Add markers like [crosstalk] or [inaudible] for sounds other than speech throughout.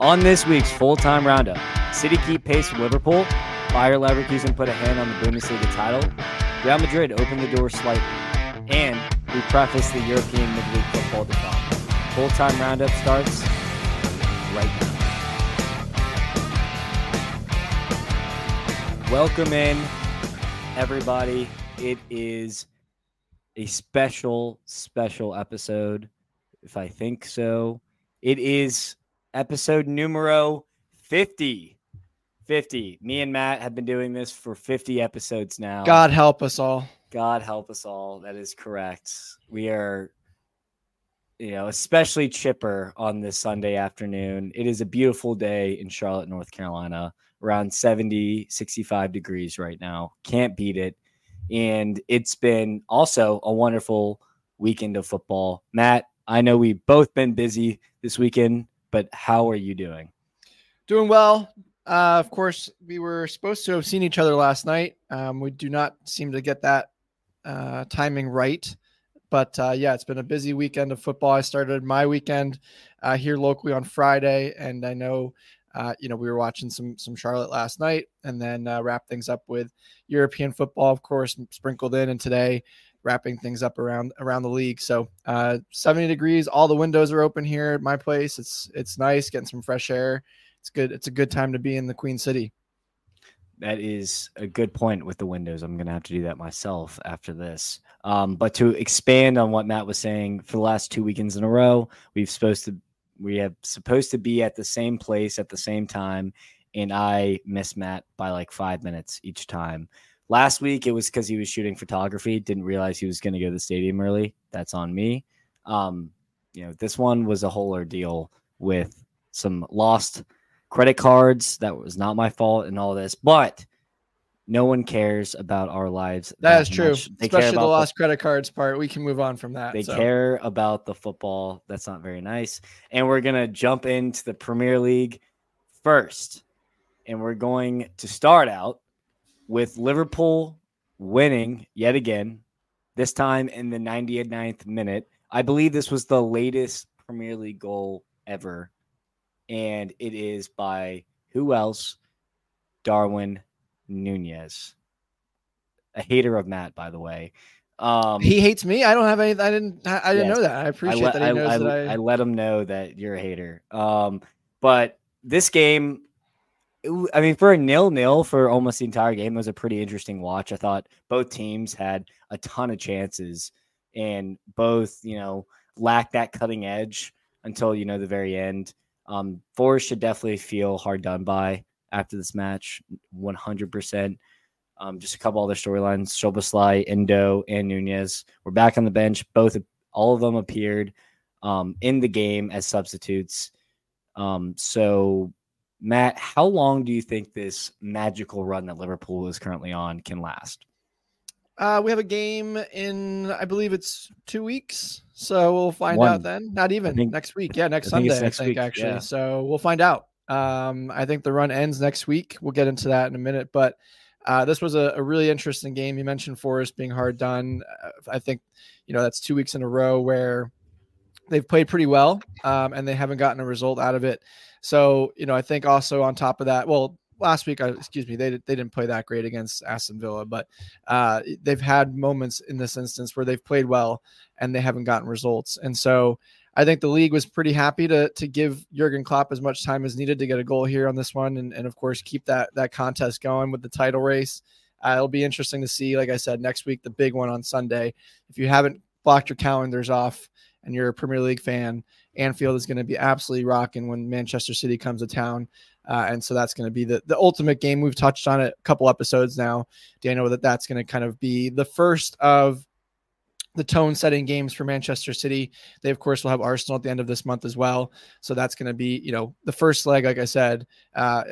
On this week's full time roundup, City keep pace with Liverpool, Bayer Leverkusen put a hand on the Bundesliga title, Real Madrid opened the door slightly, and we preface the European midweek football come. Full time roundup starts right now. Welcome in, everybody. It is a special, special episode, if I think so. It is episode numero 50. 50. Me and Matt have been doing this for 50 episodes now. God help us all. God help us all. That is correct. We are, you know, especially chipper on this Sunday afternoon. It is a beautiful day in Charlotte, North Carolina, around 70, 65 degrees right now. Can't beat it. And it's been also a wonderful weekend of football. Matt, I know we've both been busy this weekend, but how are you doing? Doing well. Uh, of course, we were supposed to have seen each other last night. Um, we do not seem to get that uh, timing right. But uh, yeah, it's been a busy weekend of football. I started my weekend uh, here locally on Friday, and I know uh, you know we were watching some some Charlotte last night, and then uh, wrap things up with European football, of course, sprinkled in, and today wrapping things up around around the league. So uh, 70 degrees, all the windows are open here at my place. It's it's nice, getting some fresh air. It's good. It's a good time to be in the Queen City. That is a good point with the windows. I'm to have to do that myself after this. Um, but to expand on what Matt was saying, for the last two weekends in a row, we've supposed to we have supposed to be at the same place at the same time, and I miss Matt by like five minutes each time. Last week it was because he was shooting photography. Didn't realize he was going to go to the stadium early. That's on me. Um, you know, this one was a whole ordeal with some lost credit cards. That was not my fault and all this, but no one cares about our lives. that, that is true. Especially the lost credit cards part. We can move on from that. They so. care about the football. That's not very nice. And we're going to jump into the Premier League first. And we're going to start out with Liverpool winning yet again, this time in the 99th minute. I believe this was the latest Premier League goal ever and it is by who else? Darwin Nunez. A hater of Matt, by the way. Um, he hates me. I don't have any. I didn't. I didn't yes, know that. I appreciate I let, that he knows I, that I, I, let him know that you're a hater. Um, but this game, I mean, for a nil-nil for almost the entire game, it was a pretty interesting watch. I thought both teams had a ton of chances, and both, you know, lacked that cutting edge until you know the very end. Um, Forest should definitely feel hard done by after this match, 100%. Um, just a couple other storylines: Szoboszlai, Endo, and Nunez were back on the bench. Both, all of them appeared um, in the game as substitutes. Um, so, Matt, how long do you think this magical run that Liverpool is currently on can last? Uh, we have a game in, I believe it's two weeks. So we'll find One. out then. Not even think, next week. Yeah, next I Sunday, next I think, week, actually. Yeah. So we'll find out. Um, I think the run ends next week. We'll get into that in a minute. But uh, this was a, a, really interesting game. You mentioned Forest being hard done. Uh, I think, you know, that's two weeks in a row where they've played pretty well um, and they haven't gotten a result out of it. So, you know, I think also on top of that, well, last week, excuse me, they, they didn't play that great against Aston Villa, but uh, they've had moments in this instance where they've played well and they haven't gotten results. And so I think the league was pretty happy to to give Jurgen Klopp as much time as needed to get a goal here on this one, and, and of course keep that that contest going with the title race. Uh, it'll be interesting to see, like I said, next week the big one on Sunday. If you haven't blocked your calendars off and you're a Premier League fan, Anfield is going to be absolutely rocking when Manchester City comes to town. Uh, and so that's going to be the, the ultimate game. We've touched on it a couple episodes now, Daniel, that that's going to kind of be the first of the tone setting games for Manchester City. They, of course, will have Arsenal at the end of this month as well. So that's going to be, you know, the first leg, like I said, uh,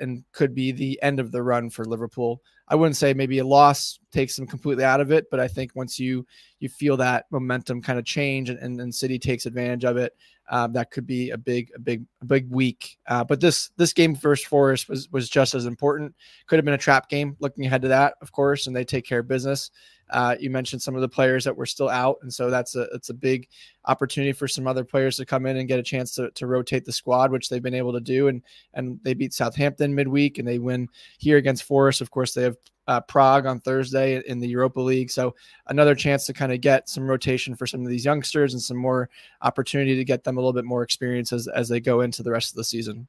and could be the end of the run for Liverpool. I wouldn't say maybe a loss takes them completely out of it, but I think once you you feel that momentum kind of change and, and, and City takes advantage of it, um, that could be a big, a big, a big week. Uh, but this this game versus Forest was was just as important. Could have been a trap game. Looking ahead to that, of course, and they take care of business. Uh, you mentioned some of the players that were still out, and so that's a it's a big opportunity for some other players to come in and get a chance to, to rotate the squad, which they've been able to do. And and they beat Southampton midweek, and they win here against Forest. Of course, they have uh, Prague on Thursday in the Europa League, so another chance to kind of get some rotation for some of these youngsters and some more opportunity to get them a little bit more experience as as they go into the rest of the season.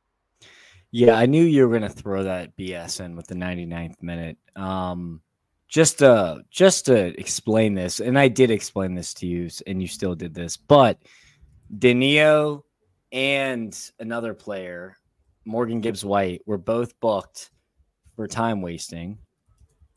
Yeah, I knew you were going to throw that BS in with the 99th minute. Um, just to just to explain this, and I did explain this to you, and you still did this, but Danilo and another player, Morgan Gibbs White, were both booked for time wasting,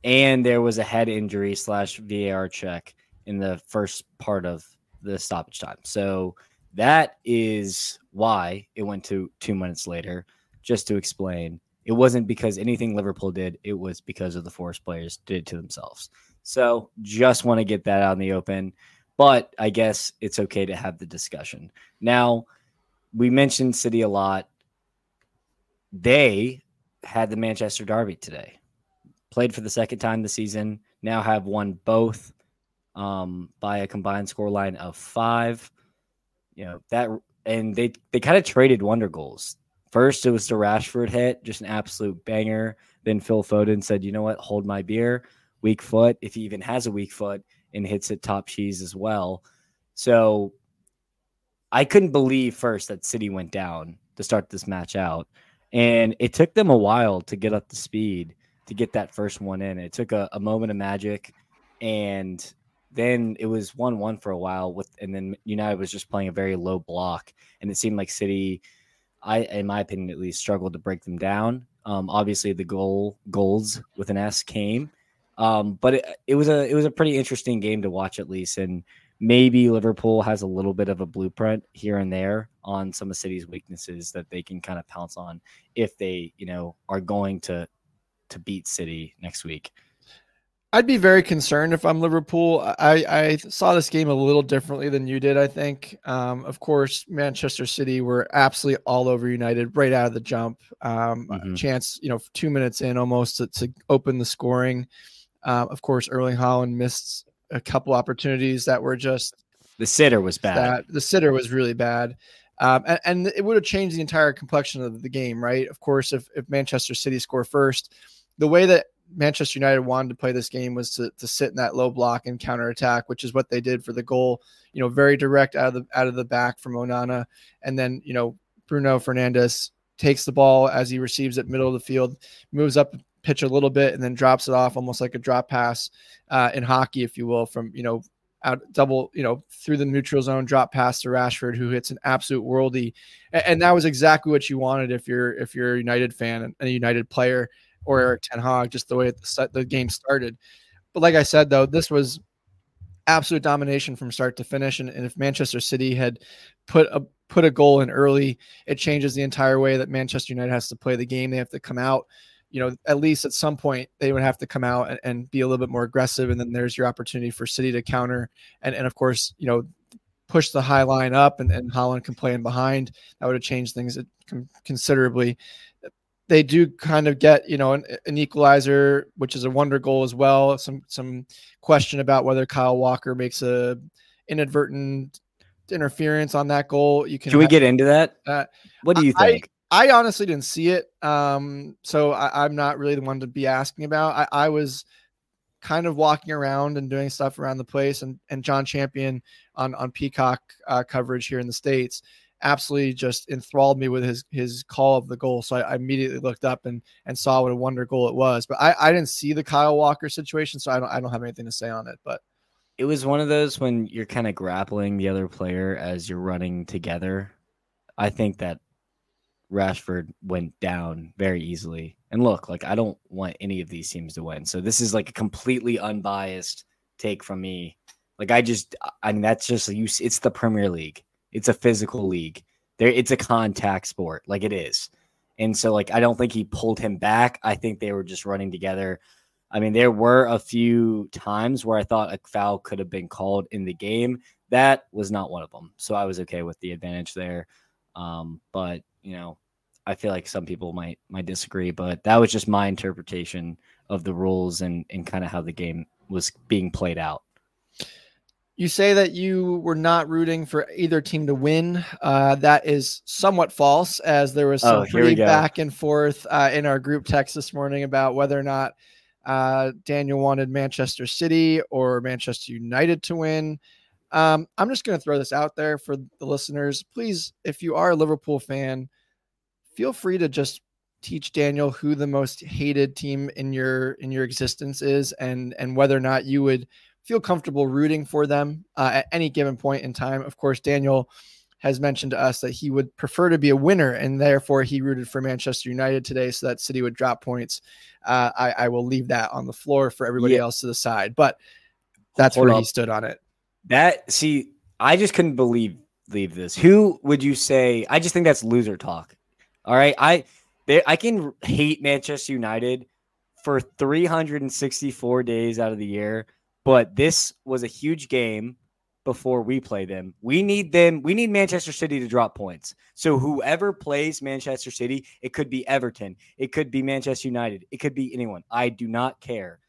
and there was a head injury slash VAR check in the first part of the stoppage time. So that is why it went to two minutes later. Just to explain, it wasn't because anything Liverpool did, it was because of the Forest players did to themselves. So just want to get that out in the open. But I guess it's okay to have the discussion. Now, we mentioned City a lot. They had the Manchester Derby today. Played for the second time this season. Now have won both um, by a combined score line of five. You know that, and they they kind of traded wonder goals. First, it was the Rashford hit, just an absolute banger. Then Phil Foden said, "You know what? Hold my beer." Weak foot, if he even has a weak foot, and hits it top cheese as well. So I couldn't believe first that City went down to start this match out, and it took them a while to get up to speed to get that first one in. It took a, a moment of magic, and then it was one-one for a while. With and then United was just playing a very low block, and it seemed like City I, in my opinion, at least, struggled to break them down. Um, obviously, the goal goals with an S came, um, but it, it was a it was a pretty interesting game to watch at least, and maybe Liverpool has a little bit of a blueprint here and there on some of City's weaknesses that they can kind of pounce on if they you know are going to to beat City next week. I'd be very concerned if I'm Liverpool. I, I saw this game a little differently than you did, I think. Um, of course, Manchester City were absolutely all over United right out of the jump. Um, mm-hmm. Chance, you know, two minutes in almost to, to open the scoring. Uh, of course, Erling Haaland missed a couple opportunities that were just. The sitter was bad. That, the sitter was really bad. Um, and, and, it would have changed the entire complexion of the game, right? Of course, if, if Manchester City score first, the way that Manchester United wanted to play this game was to, to sit in that low block and counter attack, which is what they did for the goal. You know, very direct out of the out of the back from Onana, and then you know Bruno Fernandes takes the ball as he receives it middle of the field, moves up pitch a little bit, and then drops it off almost like a drop pass uh, in hockey, if you will, from you know out double, you know, through the neutral zone, drop pass to Rashford, who hits an absolute worldy, and, and that was exactly what you wanted if you're if you're a United fan and a United player or Erik Ten Hag, just the way the, the game started. But like I said, though, this was absolute domination from start to finish. And, and, if Manchester City had put a put a goal in early, it changes the entire way that Manchester United has to play the game. They have to come out. You know, at least at some point they would have to come out and, and be a little bit more aggressive. And then there's your opportunity for City to counter. And and of course, you know, push the high line up and, and Haaland can play in behind. That would have changed things uh, considerably they do kind of get you know an, an, equalizer, which is a wonder goal as well. Some some question about whether Kyle Walker makes a inadvertent interference on that goal. You can. Should we get into that? Uh, what do you think? I, I, honestly didn't see it, um, so I, am not really the one to be asking about. I, I was kind of walking around and doing stuff around the place, and and Jon Champion on on Peacock uh, coverage here in the states absolutely just enthralled me with his his call of the goal. So I, I, immediately looked up and and saw what a wonder goal it was. But I, I didn't see the Kyle Walker situation, so I don't I don't have anything to say on it. But it was one of those when you're kind of grappling the other player as you're running together. I think that Rashford went down very easily. And look, like I don't want any of these teams to win. So this is like a completely unbiased take from me. Like I just I mean that's just you it's the Premier League it's a physical league. There, it's a contact sport, like it is. And so, like, I don't think he pulled him back. I think they were just running together. I mean, there were a few times where I thought a foul could have been called in the game. That was not one of them. So I was okay with the advantage there. Um, but you know, I feel like some people might might disagree, but that was just my interpretation of the rules and and kind of how the game was being played out. You say that you were not rooting for either team to win. Uh, that is somewhat false, as there was some oh, pretty back and forth uh, in our group text this morning about whether or not uh, Daniel wanted Manchester City or Manchester United to win. Um, I'm just going to throw this out there for the listeners. Please, if you are a Liverpool fan, feel free to just teach Daniel who the most hated team in your in your existence is, and and whether or not you would feel comfortable rooting for them uh, at any given point in time. Of course, Daniel has mentioned to us that he would prefer to be a winner, and therefore he rooted for Manchester United today, so that City would drop points. Uh, I, I, will leave that on the floor for everybody yeah. else to decide, but that's Hold where up. he stood on it. That see, I just couldn't believe leave this. Who would you say? I just think that's loser talk. All right, I they, I can hate Manchester United for 364 days out of the year but this was a huge game before we play them. We need them. We need Manchester City to drop points. So whoever plays Manchester City, it could be Everton, it could be Manchester United, it could be anyone. I do not care.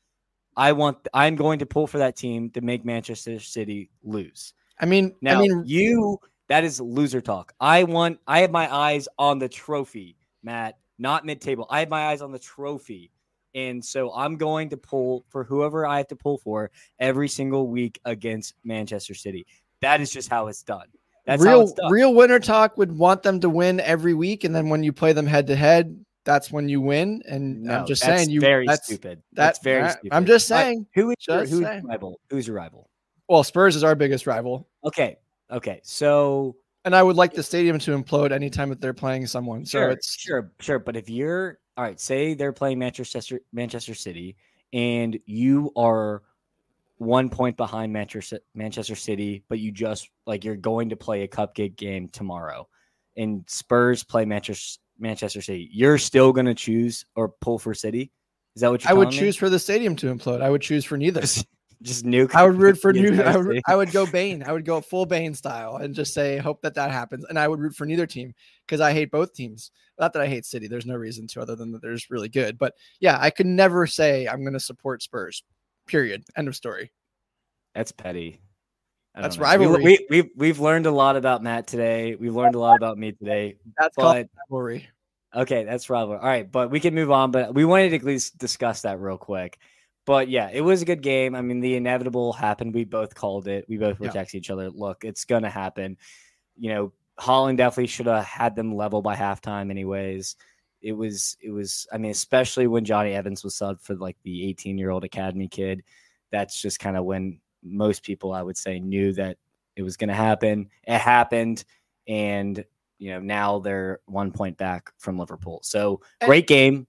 I want. I'm going to pull for that team to make Manchester City lose. I mean, now I mean, you. That is loser talk. I want. I have my eyes on the trophy, Matt. Not mid-table. I have my eyes on the trophy. And so I'm going to pull for whoever I have to pull for every single week against Manchester City. That is just how it's done. That's real, done. real winner talk would want them to win every week, and then when you play them head to head, that's when you win. And no, I'm just saying, you very that's, stupid. That's, very uh, stupid. I'm just saying. who is your, who's your rival? Who's your rival? Well, Spurs is our biggest rival. Okay, okay. So, and I would like the stadium to implode anytime that they're playing someone. So sure, it's sure, sure. But if you're all right, say they're playing Manchester Manchester City, and you are one point behind Manchester Manchester City, but you just like you're going to play a cupcake game tomorrow, and Spurs play Manchester Manchester City. You're still going to choose or pull for City. Is that what you're? I would choose me? for the stadium to implode. I would choose for neither. [laughs] just nuke. I would root for [laughs] new. I would, I would, go Bane. I would go full Bane style and just say hope that that happens. And I would root for neither team because I hate both teams. Not that I hate City. There's no reason to other than that they're just really good. But yeah, I could never say I'm going to support Spurs. Period. End of story. That's petty. That's know. rivalry. We, we, we, we've learned a lot about Matt today. We've learned a lot about me today. That's but, called rivalry. Okay, that's rivalry. All right, but we can move on. But we wanted to at least discuss that real quick. But yeah, it was a good game. I mean, the inevitable happened. We both called it. We both were yeah. texting each other. Look, it's gonna happen. You know, Haaland definitely should have had them level by halftime, anyways. It was, it was. I mean, especially when Jonny Evans was subbed for like the 18 year old academy kid. That's just kind of when most people, I would say, knew that it was going to happen. It happened, and you know now they're one point back from Liverpool. So great game.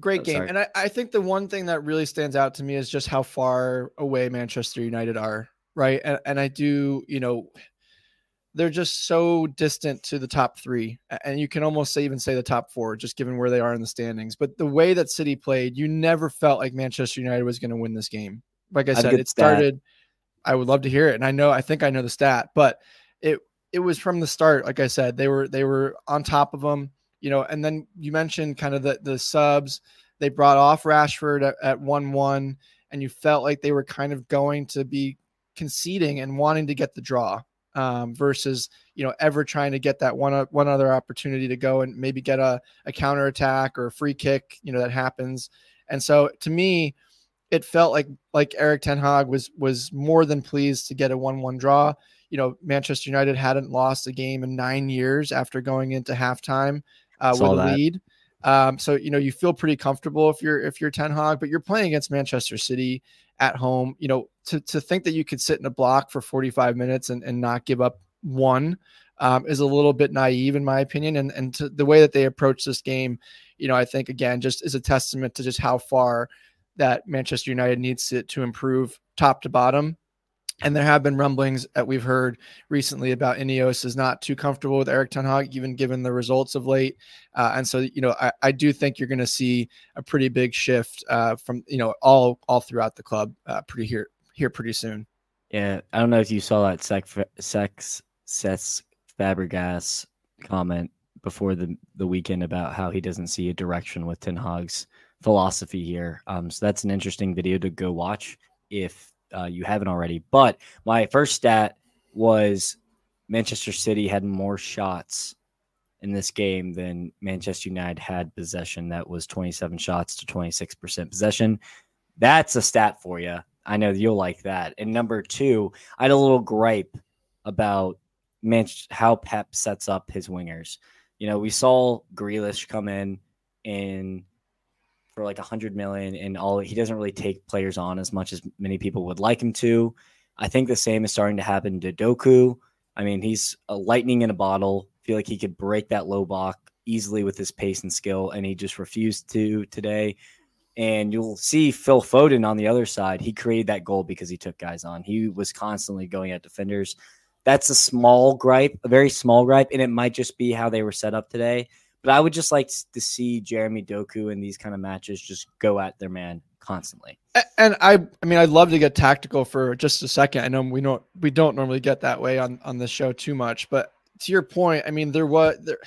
Great oh, game. Sorry. And I, I think the one thing that really stands out to me is just how far away Manchester United are. Right. And, and I do, you know, they're just so distant to the top three. And you can almost say, even say the top four, just given where they are in the standings. But the way that City played, you never felt like Manchester United was going to win this game. Like I said, it started. I would love to hear it. And I know, I think I know the stat, but it, it was from the start. Like I said, they were, they were on top of them, you know, and then you mentioned kind of the, the subs. They brought off Rashford at, 1 1, and you felt like they were kind of going to be conceding and wanting to get the draw um, versus you know ever trying to get that one one other opportunity to go and maybe get a, a counter attack or a free kick you know that happens. And so to me it felt like like Erik Ten Hag was was more than pleased to get a 1-1 draw. You know Manchester United hadn't lost a game in 9 years after going into halftime uh, with a that. lead um, so you know you feel pretty comfortable if you're if you're Ten Hag, but you're playing against Manchester City at home. You know to to think that you could sit in a block for 45 minutes and, and not give up one um, is a little bit naive in my opinion. And and to the way that they approach this game, you know I think again just is a testament to just how far that Manchester United needs to to improve top to bottom. And there have been rumblings that we've heard recently about Ineos is not too comfortable with Erik Ten Hag, even given the results of late. Uh, and so, you know, I, I do think you're going to see a pretty big shift uh, from, you know, all all throughout the club uh, pretty here here pretty soon. Yeah, I don't know if you saw that sex sex Cesc Fabregas comment before the the weekend about how he doesn't see a direction with Ten Hag's philosophy here. Um, so that's an interesting video to go watch if uh, you haven't already. But my first stat was Manchester City had more shots in this game than Manchester United had possession. That was 27 shots to 26% possession. That's a stat for you. I know you'll like that. And number two, I had a little gripe about Manch- how Pep sets up his wingers. You know, we saw Grealish come in and for like a hundred million and all he doesn't really take players on as much as many people would like him to. I think the same is starting to happen to Doku. I mean, he's a lightning in a bottle. I feel like he could break that low block easily with his pace and skill, and he just refused to today. And you'll see Phil Foden on the other side. He created that goal because he took guys on. He was constantly going at defenders. That's a small gripe, a very small gripe, and it might just be how they were set up today. But I would just like to see Jeremy Doku in these kind of matches just go at their man constantly. And I, I mean, I'd love to get tactical for just a second. I know we don't we don't normally get that way on on the show too much, but to your point, I mean, there was there.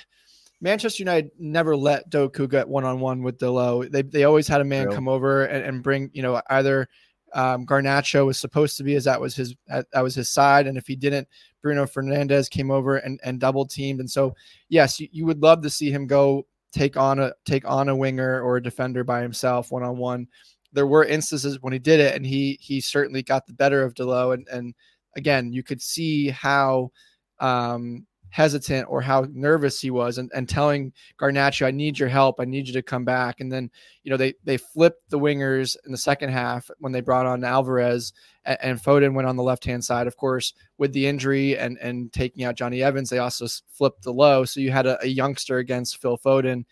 Manchester United never let Doku get one on one with Dalot. They they always had a man come over and, and bring you know either um, Garnacho was supposed to be as that was his that was his side, and if he didn't, Bruno Fernandes came over and, and double teamed. And so, yes, you, you would love to see him go take on a take on a winger or a defender by himself one on one. There were instances when he did it, and he he certainly got the better of Dalot. And and again, you could see how um, hesitant or how nervous he was and, and telling Garnacho, I need your help. I need you to come back. And then, you know, they they flipped the wingers in the second half when they brought on Alvarez and, and Foden went on the left hand side. Of course, with the injury and and taking out Jonny Evans, they also flipped the low. So you had a, a youngster against Phil Foden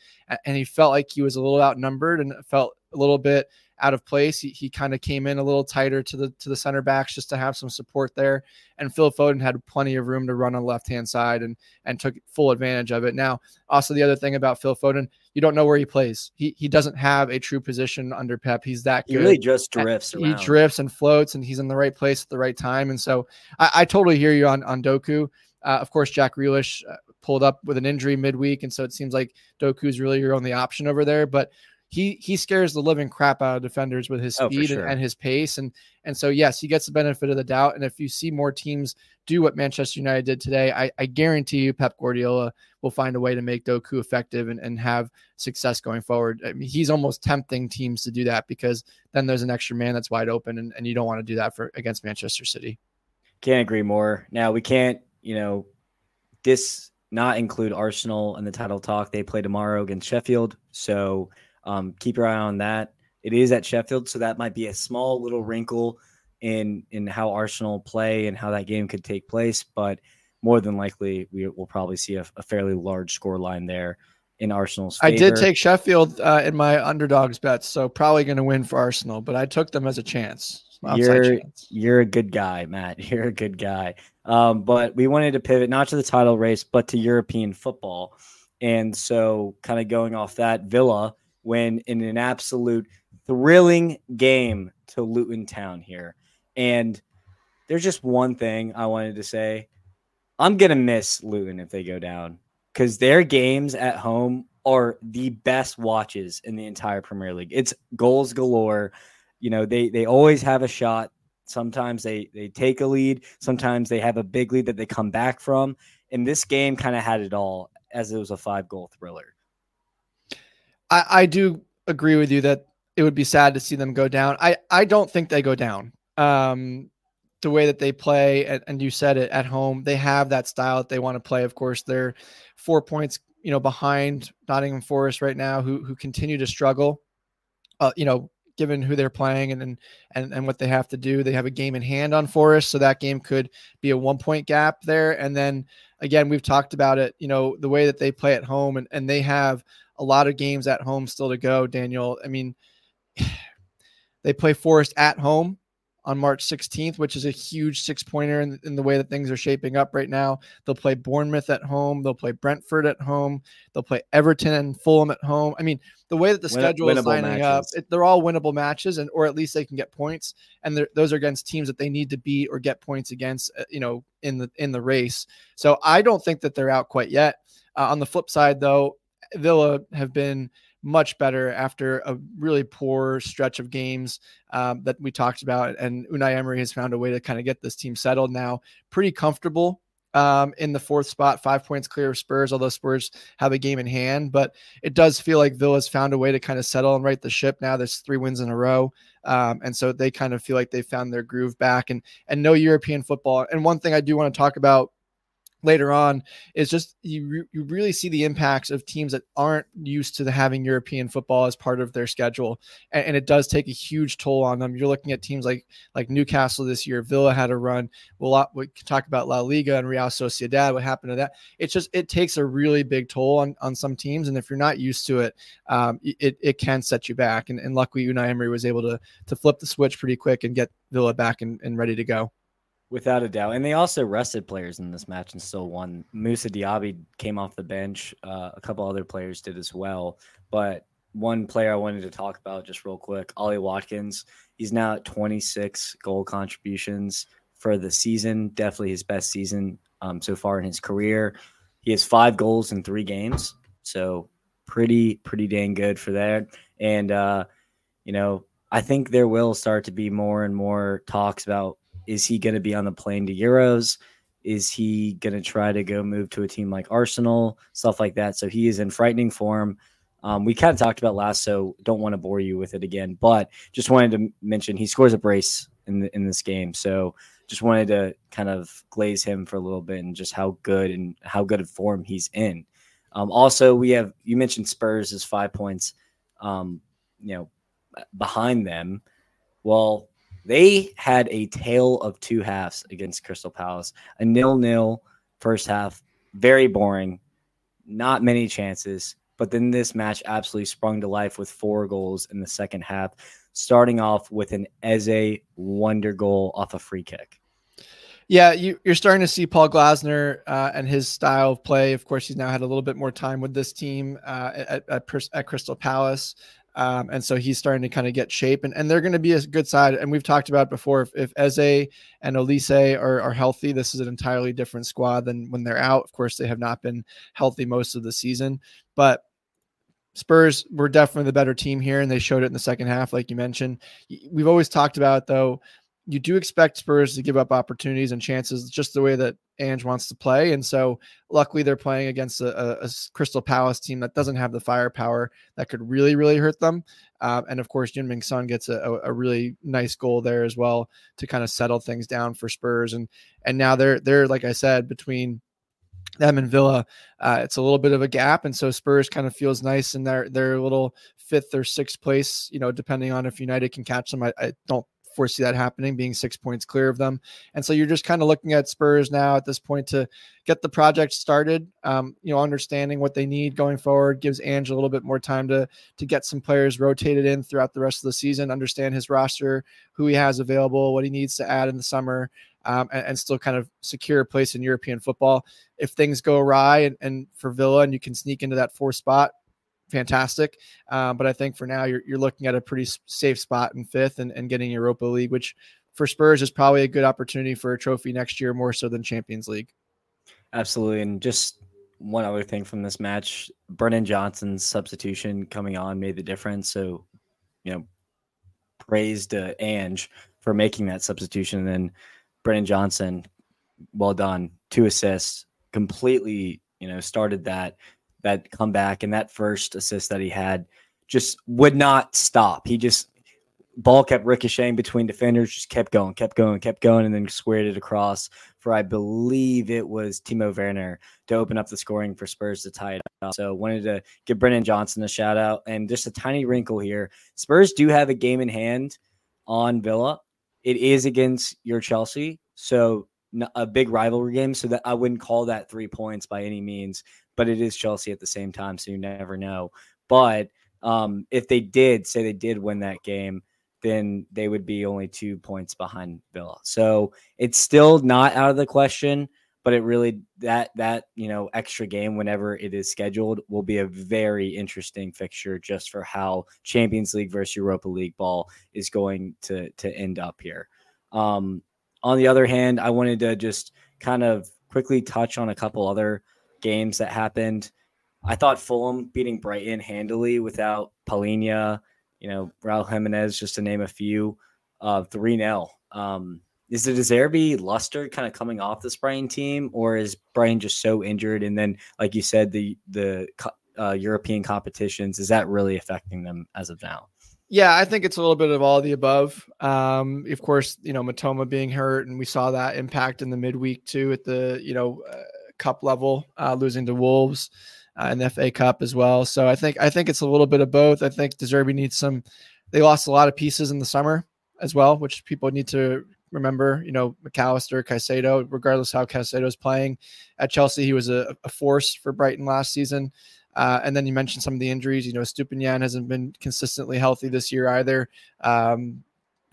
and he felt like he was a little outnumbered and felt a little bit out of place. He, he kind of came in a little tighter to the to the center backs just to have some support there. And Phil Foden had plenty of room to run on the left hand side and and took full advantage of it. Now, also the other thing about Phil Foden, you don't know where he plays. He he doesn't have a true position under Pep. He's that good. He really just drifts. He drifts and floats, and he's in the right place at the right time. And so I, I totally hear you on on Doku. Uh, of course, Jack Grealish uh, pulled up with an injury midweek, and so it seems like Doku's really your only option over there. But he he scares the living crap out of defenders with his oh, speed sure. and, and, his pace. And and so yes he gets the benefit of the doubt. And if you see more teams do what manchester united did today i, I guarantee you pep guardiola will find a way to make doku effective and, and have success going forward. I mean, he's almost tempting teams to do that because then there's an extra man that's wide open and, and you don't want to do that for against manchester city. Can't agree more. Now we can't you know this not include arsenal in the title talk. They play tomorrow against sheffield. So um, keep your eye on that. It is at Sheffield, so that might be a small little wrinkle in in how Arsenal play and how that game could take place. But more than likely, we will probably see a, a fairly large score line there in Arsenal's. Favor. I did take Sheffield uh, in my underdogs bets, so probably going to win for Arsenal. But I took them as a chance. You're chance. you're a good guy, Matt. [laughs] You're a good guy. Um, but we wanted to pivot not to the title race, but to European football. And so, kind of going off that, Villa win in an absolute thrilling game to Luton Town here. And there's just one thing I wanted to say. I'm going to miss Luton if they go down because their games at home are the best watches in the entire Premier League. It's goals galore. You know, they they always have a shot. Sometimes they they take a lead, sometimes they have a big lead that they come back from. And this game kind of had it all as it was a five goal thriller. I, I do agree with you that it would be sad to see them go down. I, I don't think they go down. Um, the way that they play, and, and you said it at home, they have that style that they want to play. Of course, they're four points, you know, behind Nottingham Forest right now, who who continue to struggle. Uh, you know, given who they're playing and, and and and what they have to do. They have a game in hand on Forest, so that game could be a one point gap there. And then again, we've talked about it. You know, the way that they play at home, and and they have a lot of games at home still to go, Daniel. I mean, [sighs] they play Forest at home on March 16th, which is a huge six pointer in, in, the way that things are shaping up right now. They'll play Bournemouth at home. They'll play Brentford at home. They'll play Everton and Fulham at home. I mean, the way that the Win- schedule is lining matches. up, it, they're all winnable matches, and or at least they can get points. And those are against teams that they need to beat or get points against. Uh, you know, in the in the race. So I don't think that they're out quite yet. Uh, on the flip side, though, Villa have been much better after a really poor stretch of games um, that we talked about. And Unai Emery has found a way to kind of get this team settled now, pretty comfortable um, in the fourth spot, five points clear of Spurs, although Spurs have a game in hand. But it does feel like Villa's found a way to kind of settle and right the ship now. There's three wins in a row. Um, and so they kind of feel like they found their groove back and and no European football. And one thing I do want to talk about later on is just you re- you really see the impacts of teams that aren't used to the, having European football as part of their schedule, and, and, it does take a huge toll on them. You're looking at teams like like Newcastle this year. Villa had a run. We'll we can talk about La Liga and Real Sociedad. What happened to that? It's just it takes a really big toll on on some teams, and if you're not used to it, um, it it can set you back. And, and luckily, Unai Emery was able to to flip the switch pretty quick and get Villa back and, and ready to go. Without a doubt. And they also rested players in this match and still won. Moussa Diaby came off the bench. Uh, a couple other players did as well. But one player I wanted to talk about just real quick, Ollie Watkins. He's now at 26 goal contributions for the season. Definitely his best season um, so far in his career. He has five goals in three games. So pretty, pretty dang good for that. And, uh, you know, I think there will start to be more and more talks about is he going to be on the plane to Euros? Is he going to try to go move to a team like Arsenal? Stuff like that. So he is in frightening form. Um, we kind of talked about last, so don't want to bore you with it again. But just wanted to mention he scores a brace in the, in this game. So just wanted to kind of glaze him for a little bit and just how good and how good of form he's in. Um, also, we have you mentioned Spurs is five points, um, you know, behind them. Well, they had a tale of two halves against Crystal Palace. A nil-nil first half, very boring, not many chances. But then this match absolutely sprung to life with four goals in the second half, starting off with an Eze wonder goal off a free kick. Yeah, you, are starting to see Paul Glasner uh, and his style of play. Of course, he's now had a little bit more time with this team uh, at, at, at, Crystal Palace. Um, and so he's starting to kind of get shape, and, and they're going to be a good side. And we've talked about before if, if Eze and Olise are, are healthy, this is an entirely different squad than when they're out. Of course, they have not been healthy most of the season, but Spurs were definitely the better team here, and they showed it in the second half, like you mentioned. We've always talked about though you do expect Spurs to give up opportunities and chances just the way that Ange wants to play. And so luckily they're playing against a, a Crystal Palace team that doesn't have the firepower that could really, really hurt them. Uh, and of course, Heung-min Son gets a, a, really nice goal there as well to kind of settle things down for Spurs. And and now they're they're like I said between them and Villa, uh, it's a little bit of a gap, and so Spurs kind of feels nice in their their little fifth or sixth place. You know, depending on if United can catch them. I, I don't foresee that happening, being six points clear of them. And so you're just kind of looking at Spurs now at this point to get the project started. Um, you know, understanding what they need going forward gives Ange a little bit more time to to get some players rotated in throughout the rest of the season, understand his roster, who he has available, what he needs to add in the summer. Um, and, and, still kind of secure a place in European football. If things go awry and, and for Villa and you can sneak into that fourth spot, fantastic. Um, but I think for now, you're, you're looking at a pretty safe spot in fifth and, and getting Europa League, which for Spurs is probably a good opportunity for a trophy next year, more so than Champions League. Absolutely. And just one other thing from this match Brennan Johnson's substitution coming on made the difference. So, you know, praised uh, Ange for making that substitution. And then Brennan Johnson, well done. Two assists, completely, you know, started that that comeback and that first assist that he had just would not stop. He just ball kept ricocheting between defenders, just kept going, kept going, kept going, and then squared it across for I believe it was Timo Werner to open up the scoring for Spurs to tie it up. So wanted to give Brennan Johnson a shout out. And just a tiny wrinkle here. Spurs do have a game in hand on Villa. It is against your Chelsea. So a big rivalry game. So that I wouldn't call that three points by any means but it is Chelsea at the same time, so you never know. But um, if they did say they did win that game, then they would be only two points behind Villa. So it's still not out of the question, but it really that that you know extra game whenever it is scheduled will be a very interesting fixture just for how Champions League versus Europa League ball is going to to end up here. Um, on the other hand, I wanted to just kind of quickly touch on a couple other games that happened. I thought Fulham beating Brighton handily without Palhinha, you know, Raul Jimenez, just to name a few, uh, 3 0. Um, is De Zerbi luster kind of coming off this Brighton team, or is Brighton just so injured? And then, like you said, the the uh, European competitions is that really affecting them as of now? Yeah, I think it's a little bit of all of the above. Um, of course, you know Mitoma being hurt, and we saw that impact in the midweek too at the you know uh, cup level, uh, losing to Wolves uh, in the FA Cup as well. So I think I think it's a little bit of both. I think De Zerbi needs some. They lost a lot of pieces in the summer as well, which people need to remember. You know, Mac Allister, Caicedo, regardless how Caicedo is playing at Chelsea, he was a, a force for Brighton last season. Uh, and then you mentioned some of the injuries. You know, Estupiñán hasn't been consistently healthy this year either. Um,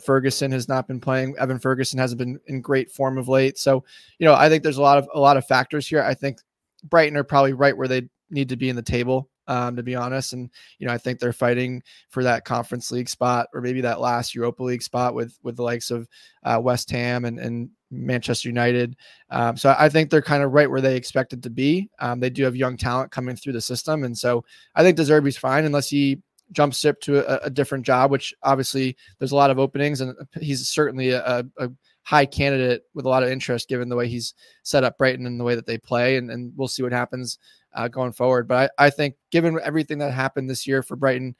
Ferguson has not been playing. Evan Ferguson hasn't been in great form of late. So, you know, I think there's a lot of a lot of factors here. I think Brighton are probably right where they need to be in the table, um, to be honest. And you know, I think they're fighting for that Conference League spot or maybe that last Europa League spot with with the likes of uh, West Ham and and Manchester United. Um, so I think they're kind of right where they expected to be. Um, they do have young talent coming through the system, and so I think De Zerbi's fine unless he jumps ship to a, a, different job. Which obviously there's a lot of openings, and he's certainly a, a, high candidate with a lot of interest given the way he's set up Brighton and the way that they play. And, and we'll see what happens uh, going forward. But I, I think given everything that happened this year for Brighton,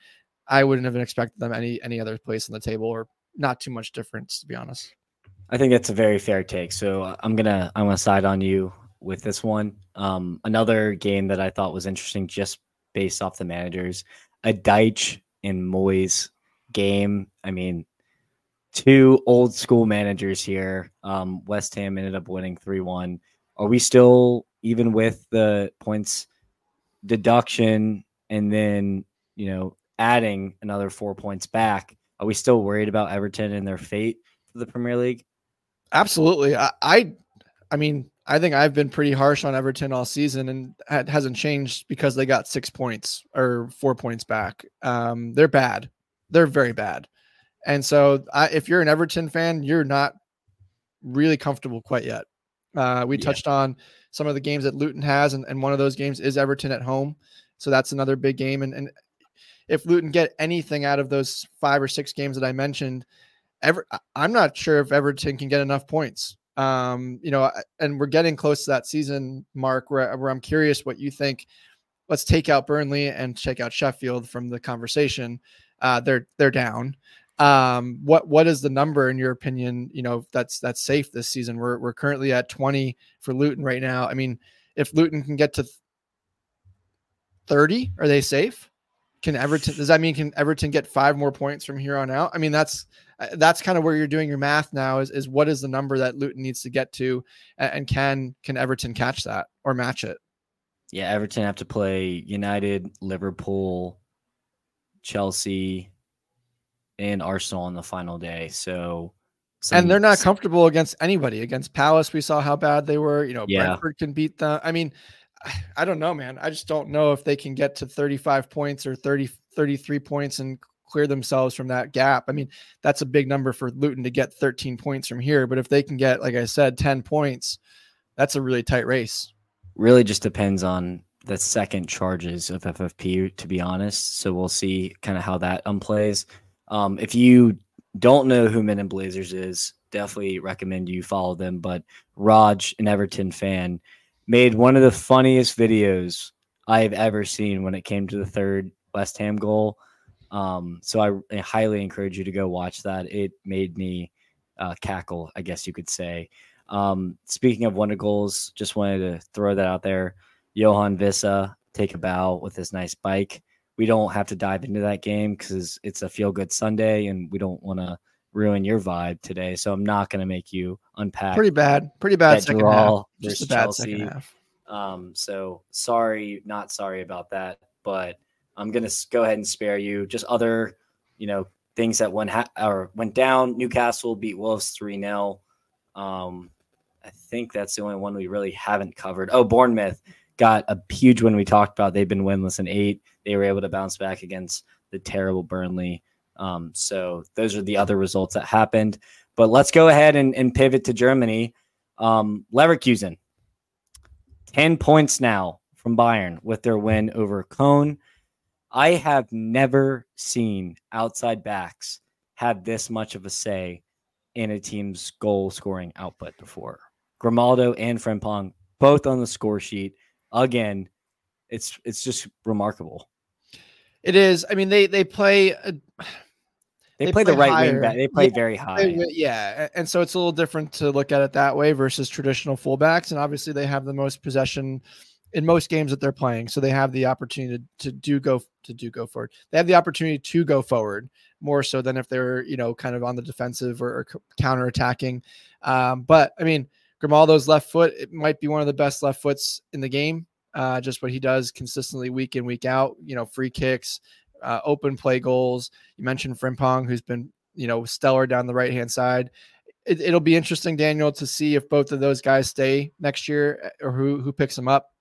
I wouldn't have expected them any any other place on the table or not too much difference to be honest. I think that's a very fair take. So uh, I'm gonna I'm gonna side on you with this one. Um, another game that I thought was interesting, just based off the managers, a Dyche and Moyes game. I mean, two old school managers here. Um, West Ham ended up winning three one. Are we still even with the points deduction and then you know adding another four points back? Are we still worried about Everton and their fate for the Premier League? Absolutely. I, I, I mean, I think I've been pretty harsh on Everton all season, and it hasn't changed because they got six points or four points back. Um, they're bad. They're very bad. And so, I, if you're an Everton fan, you're not really comfortable quite yet. Uh, we yeah. touched on some of the games that Luton has, and, and one of those games is Everton at home. So that's another big game. And, and if Luton get anything out of those five or six games that I mentioned, ever I'm not sure if Everton can get enough points. Um, you know, and we're getting close to that season mark where, where I'm curious what you think. Let's take out Burnley and check out Sheffield from the conversation. Uh, they're they're down. Um, what what is the number in your opinion? You know, that's that's safe this season. We're we're currently at 20 for Luton right now. I mean, if Luton can get to 30, are they safe? Can Everton does that mean can Everton get five more points from here on out? I mean, that's uh, that's kind of where you're doing your math now is, is what is the number that Luton needs to get to and can can Everton catch that or match it? Yeah, Everton have to play United, Liverpool, Chelsea, and Arsenal on the final day. So some, and they're not comfortable against anybody. Against Palace, we saw how bad they were. You know, yeah. Brentford can beat them. I mean, [sighs] I don't know, man. I just don't know if they can get to 35 points or 30, 33 points and clear themselves from that gap. I mean, that's a big number for Luton to get 13 points from here. But if they can get, like I said, 10 points, that's a really tight race. Really just depends on the second charges of FFP, to be honest. So we'll see kind of how that unplays. Um, if you don't know who Men in Blazers is, definitely recommend you follow them. But Raj, an Everton fan, made one of the funniest videos I've ever seen when it came to the third West Ham goal. Um, so I, highly encourage you to go watch that. It made me uh, cackle, I guess you could say. Um, speaking of wonder goals, just wanted to throw that out there. Yoane Wissa take a bow with his nice bike. We don't have to dive into that game because it's a feel good Sunday and we don't want to ruin your vibe today. So I'm not going to make you unpack. Pretty bad. Pretty bad second half. Just a bad Chelsea. second half. Um, so sorry, not sorry about that, but I'm going to go ahead and spare you. Just other, you know, things that went ha- or went down. Newcastle beat Wolves three 0 um, I think that's the only one we really haven't covered. Oh, Bournemouth got a huge win. We talked about they've been winless in eight. They were able to bounce back against the terrible Burnley. Um, so those are the other results that happened. But let's go ahead and, and pivot to Germany. Um, Leverkusen, 10 points now from Bayern with their win over Köln. I have never seen outside backs have this much of a say in a team's goal scoring output before. Grimaldo and Frimpong both on the score sheet. Again, it's it's just remarkable. It is. I mean, they they play. A, [sighs] they, they, play, play the right higher. wing back. They play yeah, very high. They, yeah, and so it's a little different to look at it that way versus traditional fullbacks. And obviously, they have the most possession in most games that they're playing, so they have the opportunity to, to do go to do go forward. They have the opportunity to go forward more so than if they're you know kind of on the defensive or, or counter attacking. Um, but I mean, Grimaldo's left foot it might be one of the best left foots in the game. Uh, just what he does consistently week in week out. You know, free kicks, uh, open play goals. You mentioned Frimpong, who's been you know stellar down the right hand side. It, will be interesting, Daniel, to see if both of those guys stay next year uh, or who who picks them up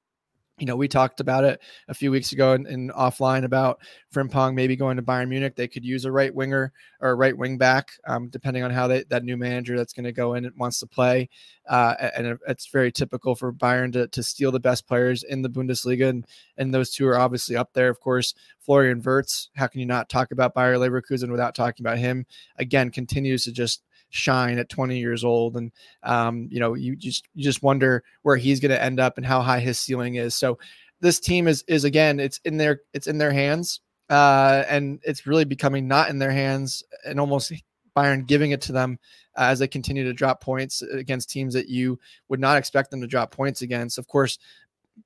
you know, we talked about it a few weeks ago in, in, offline about Frimpong maybe going to Bayern Munich. They could use a right winger or a right wing back, um, depending on how they, that new manager that's going to go in wants to play. Uh, and it's very typical for Bayern to, to steal the best players in the Bundesliga. And, and those two are obviously up there. Of course, Florian Wirtz, how can you not talk about Bayer Leverkusen without talking about him? Again, continues to just shine at 20 years old and um, you know you just you just wonder where he's going to end up and how high his ceiling is so this team is is again it's in their it's in their hands uh, and it's really becoming not in their hands and almost Bayern giving it to them uh, as they continue to drop points against teams that you would not expect them to drop points against. Of course,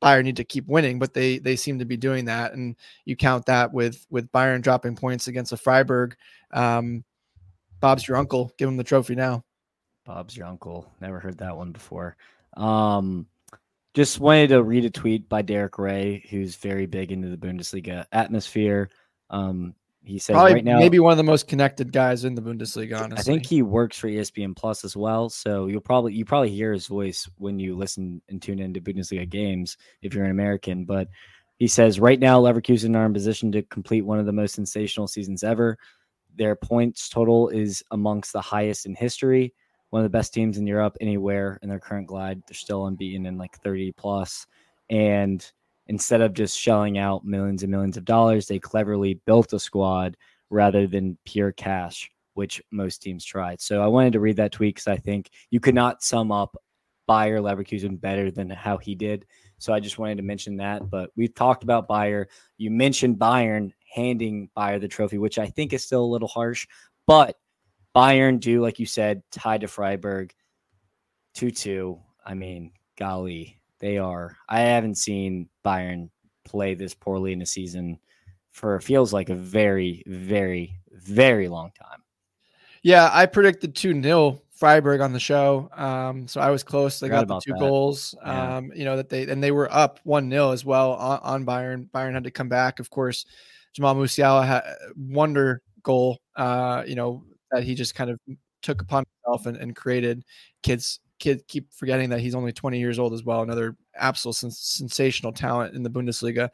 Bayern need to keep winning, but they they seem to be doing that, and you count that with with Bayern dropping points against a Freiburg. Um, Bob's your uncle. Give him the trophy now. Bob's your uncle. Never heard that one before. Um, just wanted to read a tweet by Derek Rae, who's very big into the Bundesliga atmosphere. Um, he says Probably right now, maybe one of the most connected guys in the Bundesliga. Honestly, I think he works for ESPN Plus as well. So you'll probably you probably hear his voice when you listen and tune into Bundesliga games if you're an American. But he says right now Leverkusen are in position to complete one of the most sensational seasons ever. Their points total is amongst the highest in history. One of the best teams in Europe anywhere in their current glide. They're still unbeaten in like 30 plus. And instead of just shelling out millions and millions of dollars, they cleverly built a squad rather than pure cash, which most teams tried. So I wanted to read that tweet because I think you could not sum up Bayer Leverkusen better than how he did. So I just wanted to mention that. But we've talked about Bayer. You mentioned Bayern handing Bayer the trophy, which I think is still a little harsh. But Bayern do, like you said, tied to Freiburg 2 2. I mean, golly, they are. I haven't seen Bayern play this poorly in a season for feels like a very, very, very long time. Yeah, I predicted 2 0 Freiburg on the show. Um, so I was close. They got the two that. goals. Yeah. Um, you know, that they and they were up 1 0 as well on, on Bayern. Bayern had to come back, of course. Jamal Musiala had wonder goal. Uh, you know that he just kind of took upon himself and, and created. Kids, kid keep forgetting that he's only 20 years old as well. Another absolute sens- sensational talent in the Bundesliga.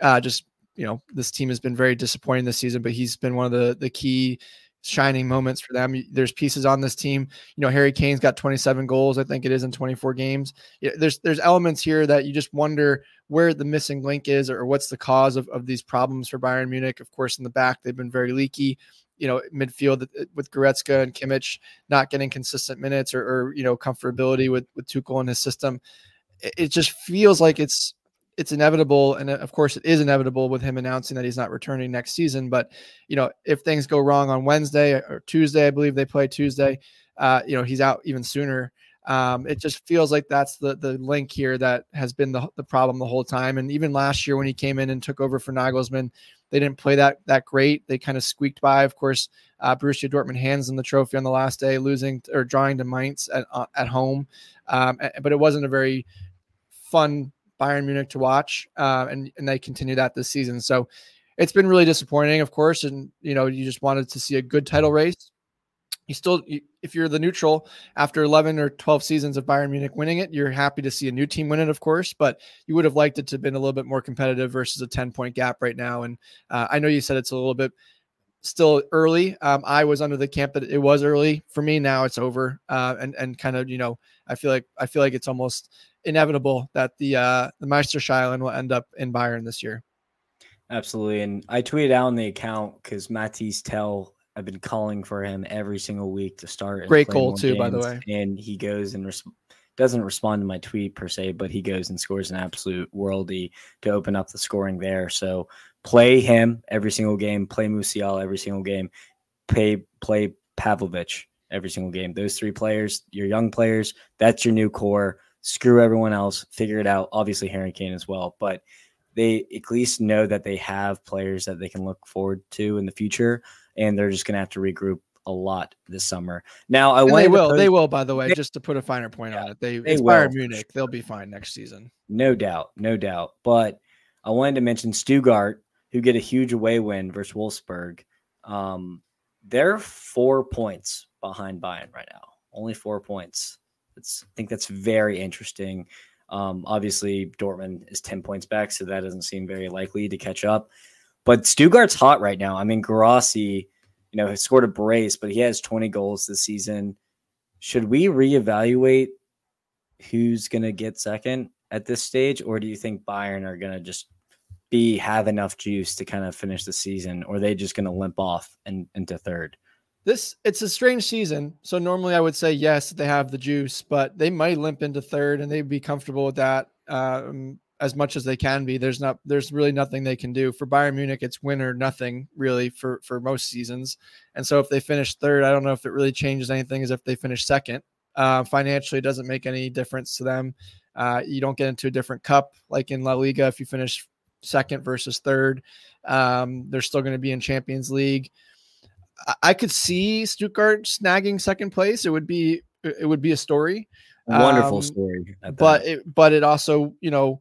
Uh, just you know, this team has been very disappointing this season, but he's been one of the the key shining moments for them. There's pieces on this team. You know, Harry Kane's got 27 goals, I think it is in 24 games. There's there's elements here that you just wonder where the missing link is or what's the cause of, of these problems for Bayern Munich. Of course, in the back, they've been very leaky. You know, midfield uh, with Goretzka and Kimmich not getting consistent minutes or, or you know comfortability with with Tuchel and his system. It, it just feels like it's it's inevitable, and uh, of course, it is inevitable with him announcing that he's not returning next season. But you know, if things go wrong on Wednesday or Tuesday, I believe they play Tuesday. Uh, you know, he's out even sooner. Um, it just feels like that's the the link here that has been the, the problem the whole time. And even last year when he came in and took over for Nagelsmann, they didn't play that that great. They kind of squeaked by. Of course, uh, Borussia Dortmund hands them the trophy on the last day, losing or drawing to Mainz at uh, at home. Um, but it wasn't a very fun Bayern Munich to watch, uh, and and they continue that this season. So it's been really disappointing, of course, and you know you just wanted to see a good title race. You still, if you're the neutral after 11 or 12 seasons of Bayern Munich winning it, you're happy to see a new team win it, of course. But you would have liked it to have been a little bit more competitive versus a 10 point gap right now. And uh, I know you said it's a little bit still early. Um, I was under the camp that it was early for me. Now it's over, uh, and and kind of you know I feel like I feel like it's almost inevitable that the uh, the Meisterschalen will end up in Bayern this year. Absolutely. And I tweeted out on the account because Mathys Tel, I've been calling for him every single week to start. Great goal, too, games, by the way. And he goes and res- doesn't respond to my tweet per se, but he goes and scores an absolute worldy to open up the scoring there. So play him every single game, play Musiala every single game, play, play Pavlovic every single game. Those three players, your young players, that's your new core. Screw everyone else, figure it out. Obviously, Harry Kane as well. But they at least know that they have players that they can look forward to in the future, and they're just going to have to regroup a lot this summer. Now, I want they will, post- they will. By the way, they, just to put a finer point yeah, on it, they, they Bayern Munich. They'll be fine next season, no doubt, no doubt. But I wanted to mention Stuttgart, who get a huge away win versus Wolfsburg. Um, they're four points behind Bayern right now, only four points. It's, I think that's very interesting. Um, obviously, Dortmund is 10 points back, so that doesn't seem very likely to catch up. But Stuttgart's hot right now. I mean, Guirassy, you know, has scored a brace, but he has 20 goals this season. Should we reevaluate who's going to get second at this stage, or do you think Bayern are going to just be have enough juice to kind of finish the season, or are they just going to limp off and into third? this it's a strange season. So normally I would say yes, they have the juice, but they might limp into third and they'd be comfortable with that um, as much as they can be. There's not there's really nothing they can do for Bayern Munich. It's win or nothing really for for most seasons. And so if they finish third, I don't know if it really changes anything. As if they finish second, uh, financially, it doesn't make any difference to them. Uh, you don't get into a different cup like in La Liga if you finish second versus third. Um, they're still going to be in Champions League. I could see Stuttgart snagging second place. It would be it would be a story. Wonderful um, story. But it but it also, you know,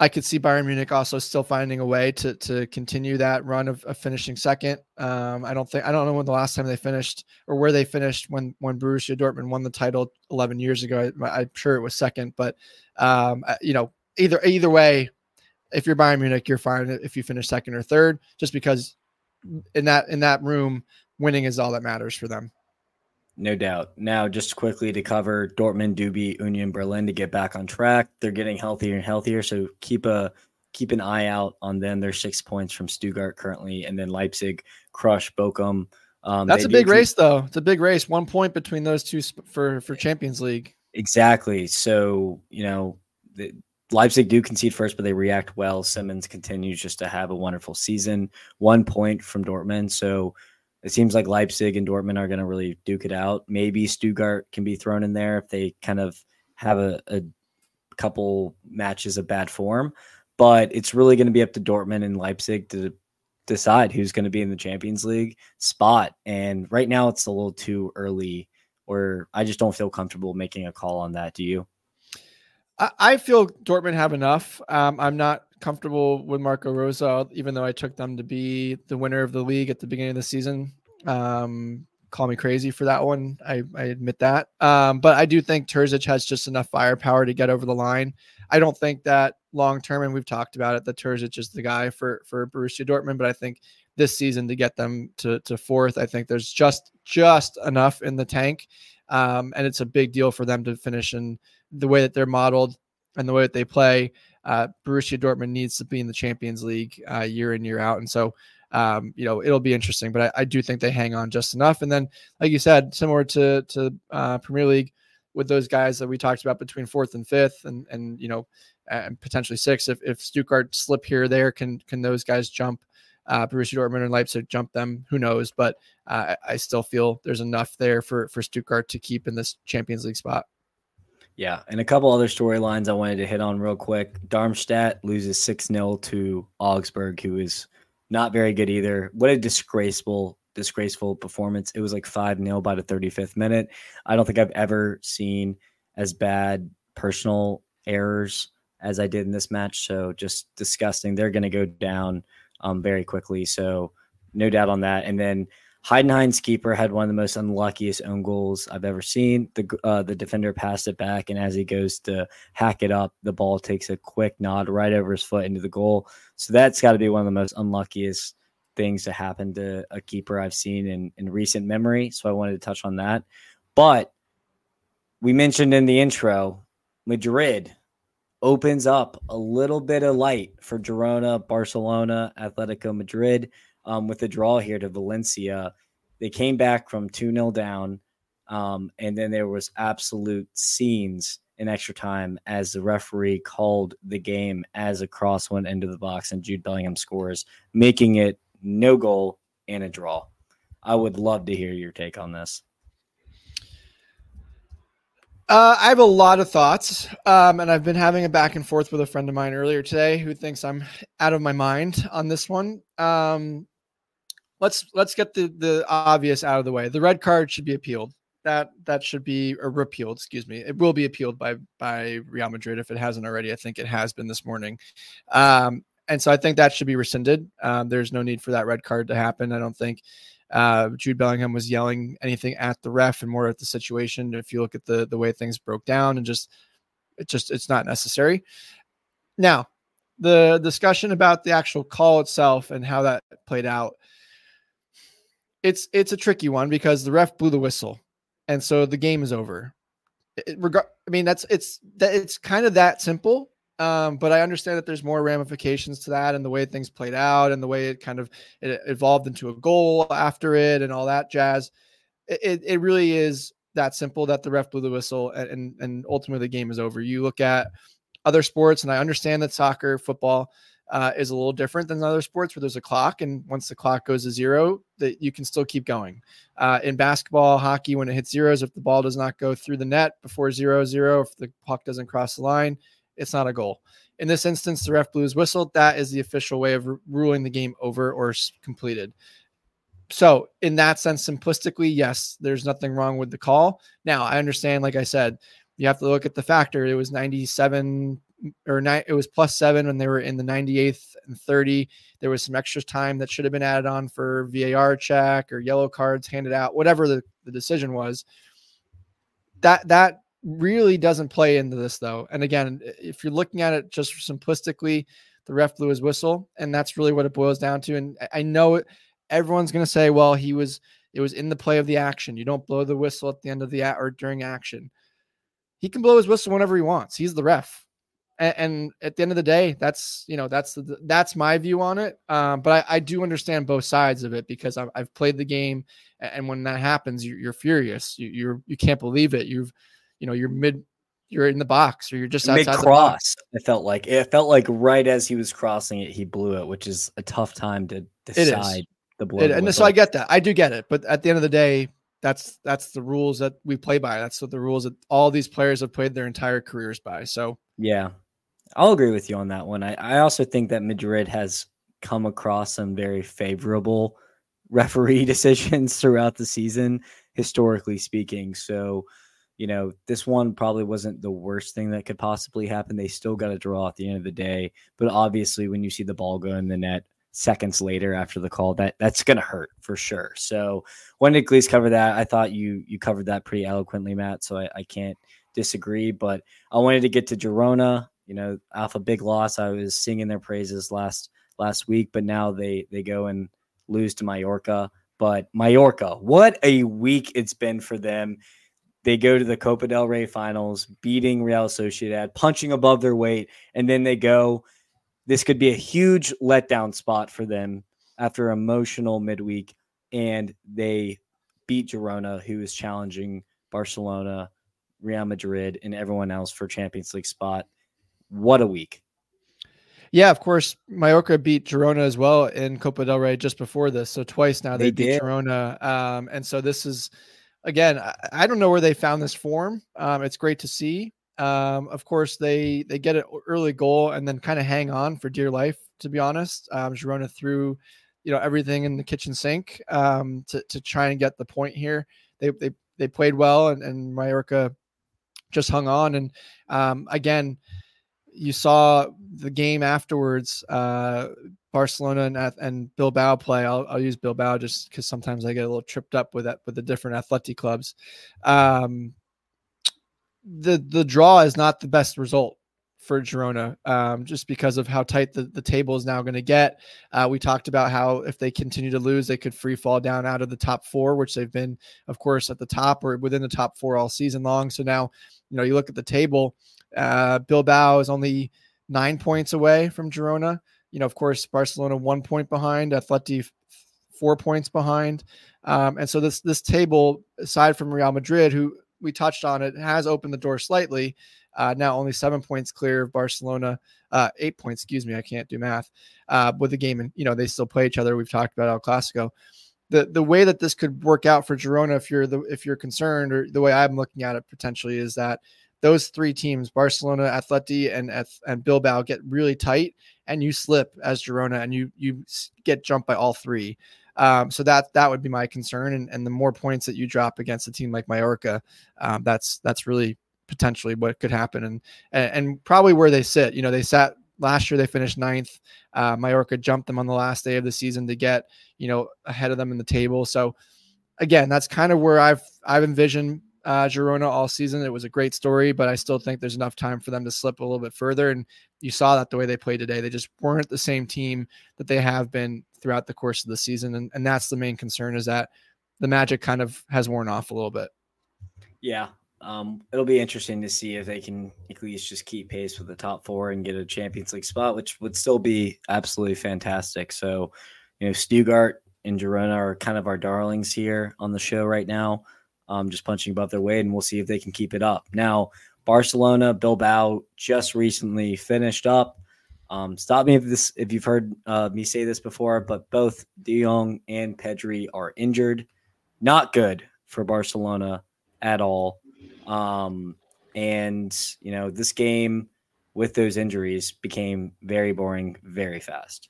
I could see Bayern Munich also still finding a way to to continue that run of, of finishing second. Um, I don't think I don't know when the last time they finished or where they finished when when Borussia Dortmund won the title 11 years ago. I, am sure it was second, but um, you know, either either way, if you're Bayern Munich, you're fine if you finish second or third, just because in that in that room, winning is all that matters for them. No doubt. Now, just quickly to cover Dortmund, Duby, Union Berlin to get back on track. They're getting healthier and healthier, so keep a keep an eye out on them. They're six points from Stuttgart currently, and then Leipzig crush Bochum. Um, That's a big keep... race, though. It's a big race. One point between those two for for Champions League. Exactly. So you know, the, Leipzig do concede first, but they react well. Simons continues just to have a wonderful season. One point from Dortmund. So it seems like Leipzig and Dortmund are going to really duke it out. Maybe Stuttgart can be thrown in there if they kind of have a, a couple matches of bad form. But it's really going to be up to Dortmund and Leipzig to decide who's going to be in the Champions League spot. And right now it's a little too early, or I just don't feel comfortable making a call on that. Do you? I, feel Dortmund have enough. Um, I'm not comfortable with Marco Rose, even though I took them to be the winner of the league at the beginning of the season. Um, call me crazy for that one. I, I admit that. Um, but I do think Terzic has just enough firepower to get over the line. I don't think that long term, and we've talked about it, that Terzic is the guy for for Borussia Dortmund. But I think this season to get them to to fourth, I think there's just just enough in the tank, um, and it's a big deal for them to finish in the way that they're modeled and the way that they play, uh, Borussia Dortmund needs to be in the Champions League uh, year in year out, and so um, you know it'll be interesting. But I, I, do think they hang on just enough. And then, like you said, similar to to uh, Premier League with those guys that we talked about between fourth and fifth, and and you know and potentially sixth. If if Stuttgart slip here or there, can can those guys jump? Uh, Borussia Dortmund and Leipzig jump them. Who knows? But uh, I still feel there's enough there for for Stuttgart to keep in this Champions League spot. Yeah, and a couple other storylines I wanted to hit on real quick. Darmstadt loses 6 0 to Augsburg, who is not very good either. What a disgraceful, disgraceful performance. It was like 5 0 by the 35th minute. I don't think I've ever seen as bad personal errors as I did in this match. So just disgusting. They're going to go down um, very quickly. So no doubt on that. And then Heidenheim's keeper had one of the most unluckiest own goals I've ever seen. The uh, the defender passed it back, and as he goes to hack it up, the ball takes a quick nod right over his foot into the goal. So that's got to be one of the most unluckiest things to happen to a keeper I've seen in in recent memory. So I wanted to touch on that. But we mentioned in the intro, Madrid opens up a little bit of light for Girona, Barcelona, Atletico Madrid um, with the draw here to Valencia. They came back from 2 0 down. Um, and then there was absolute scenes in extra time as the referee called the game as a cross went into the box and Jude Bellingham scores, making it no goal and a draw. I would love to hear your take on this. Uh, I have a lot of thoughts, um, and I've been having a back and forth with a friend of mine earlier today who thinks I'm out of my mind on this one. Um, let's let's get the the obvious out of the way. The red card should be appealed. That that should be repealed. Excuse me. It will be appealed by by Real Madrid if it hasn't already. I think it has been this morning. Um, and so I think that should be rescinded. Um, there's no need for that red card to happen. I don't think uh, Jude Bellingham was yelling anything at the ref and more at the situation. If you look at the the way things broke down and just it just it's not necessary. Now, the discussion about the actual call itself and how that played out it's it's a tricky one because the ref blew the whistle, and so the game is over. It, regard, I mean that's it's that it's kind of that simple. Um, but I understand that there's more ramifications to that and the way things played out and the way it kind of it evolved into a goal after it and all that jazz. It, it really is that simple that the ref blew the whistle and, and ultimately the game is over. You look at other sports, and I understand that soccer, football, uh, is a little different than other sports where there's a clock, and once the clock goes to zero, that you can still keep going. Uh, in basketball, hockey, when it hits zeros, if the ball does not go through the net before zero zero, if the puck doesn't cross the line, it's not a goal. In this instance, the ref blew his whistle. That is the official way of r- ruling the game over or completed. So, in that sense, simplistically, yes, there's nothing wrong with the call. Now, I understand, like I said, you have to look at the factor. It was 97 or nine, it was plus seven when they were in the 98th and 30. There was some extra time that should have been added on for VAR check or yellow cards handed out, whatever the, the decision was. That that really doesn't play into this though. And again, if you're looking at it just simplistically, the ref blew his whistle, and that's really what it boils down to. And I know everyone's going to say, well, he was it was in the play of the action. You don't blow the whistle at the end of the or during action. He can blow his whistle whenever he wants. He's the ref and, and, at the end of the day, that's you know that's the, that's my view on it. Um, but I, I, do understand both sides of it because I've, I've played the game, and when that happens, you're, you're furious. You, you're you can't believe it. You've you know you're mid you're in the box or you're just outside mid cross. It felt like it felt like right as he was crossing it, he blew it, which is a tough time to decide the blow. It, and so I get that. I do get it, but at the end of the day, that's that's the rules that we play by. That's what the rules that all these players have played their entire careers by. So yeah, I'll agree with you on that one. I, I also think that Madrid has come across some very favorable referee [laughs] decisions throughout the season, historically speaking. So, you know, this one probably wasn't the worst thing that could possibly happen. They still got a draw at the end of the day. But obviously, when you see the ball go in the net seconds later after the call, that that's gonna hurt for sure. So when did Glees cover that? I thought you you covered that pretty eloquently, Matt. So I, I can't disagree. But I wanted to get to Girona you know, off a big loss. I was singing their praises last last week, but now they they go and lose to Mallorca. But Mallorca, what a week it's been for them. They go to the Copa del Rey finals, beating Real Sociedad, punching above their weight, and then they go. This could be a huge letdown spot for them after emotional midweek, and they beat Girona, who is challenging Barcelona, Real Madrid, and everyone else for Champions League spot. What a week. Yeah, of course, Mallorca beat Girona as well in Copa del Rey just before this. So twice now they, they beat did. Girona. Um, and so this is, again, I, I, don't know where they found this form. Um, it's great to see. Um, of course, they they get an early goal and then kind of hang on for dear life. To be honest, um, Girona threw, you know, everything in the kitchen sink um, to to try and get the point here. They they they played well, and, and Mallorca just hung on. And um, again, you saw the game afterwards. Uh, Barcelona and and Bilbao play. I'll, I'll use Bilbao just because sometimes I get a little tripped up with that with the different athletic clubs. Um, the the draw is not the best result for Girona, um, just because of how tight the, the table is now going to get. Uh, we talked about how if they continue to lose, they could free fall down out of the top four, which they've been, of course, at the top or within the top four all season long. So now, you know, you look at the table, uh, Bilbao is only nine points away from Girona. You know, of course, Barcelona one point behind, Atleti four points behind. Um, and so this this table, aside from Real Madrid, who we touched on it, has opened the door slightly. Uh, now only seven points clear of Barcelona, uh, eight points. Excuse me, I can't do math. Uh, with the game, and you know they still play each other. We've talked about El Clasico. The the way that this could work out for Girona, if you're the if you're concerned, or the way I'm looking at it potentially, is that those three teams, Barcelona, Atleti, and and Bilbao, get really tight, and you slip as Girona, and you you get jumped by all three. Um, so that that would be my concern, and, and the more points that you drop against a team like Mallorca, um, that's that's really potentially what could happen and, and, and probably where they sit. You know, they sat last year. They finished ninth. Uh, Mallorca jumped them on the last day of the season to get you know ahead of them in the table. So again, that's kind of where I've I've envisioned uh, Girona all season. It was a great story, but I still think there's enough time for them to slip a little bit further. And you saw that the way they played today. They just weren't the same team that they have been throughout the course of the season. And, and that's the main concern is that the magic kind of has worn off a little bit. Yeah. Um, it'll be interesting to see if they can at least just keep pace with the top four and get a Champions League spot, which would still be absolutely fantastic. So, you know, Stuttgart and Girona are kind of our darlings here on the show right now, um, just punching above their weight, and we'll see if they can keep it up. Now, Barcelona, Bilbao just recently finished up. Um, stop me if this if you've heard uh, me say this before, but both De Jong and Pedri are injured. Not good for Barcelona at all. Um, and you know this game with those injuries became very boring very fast.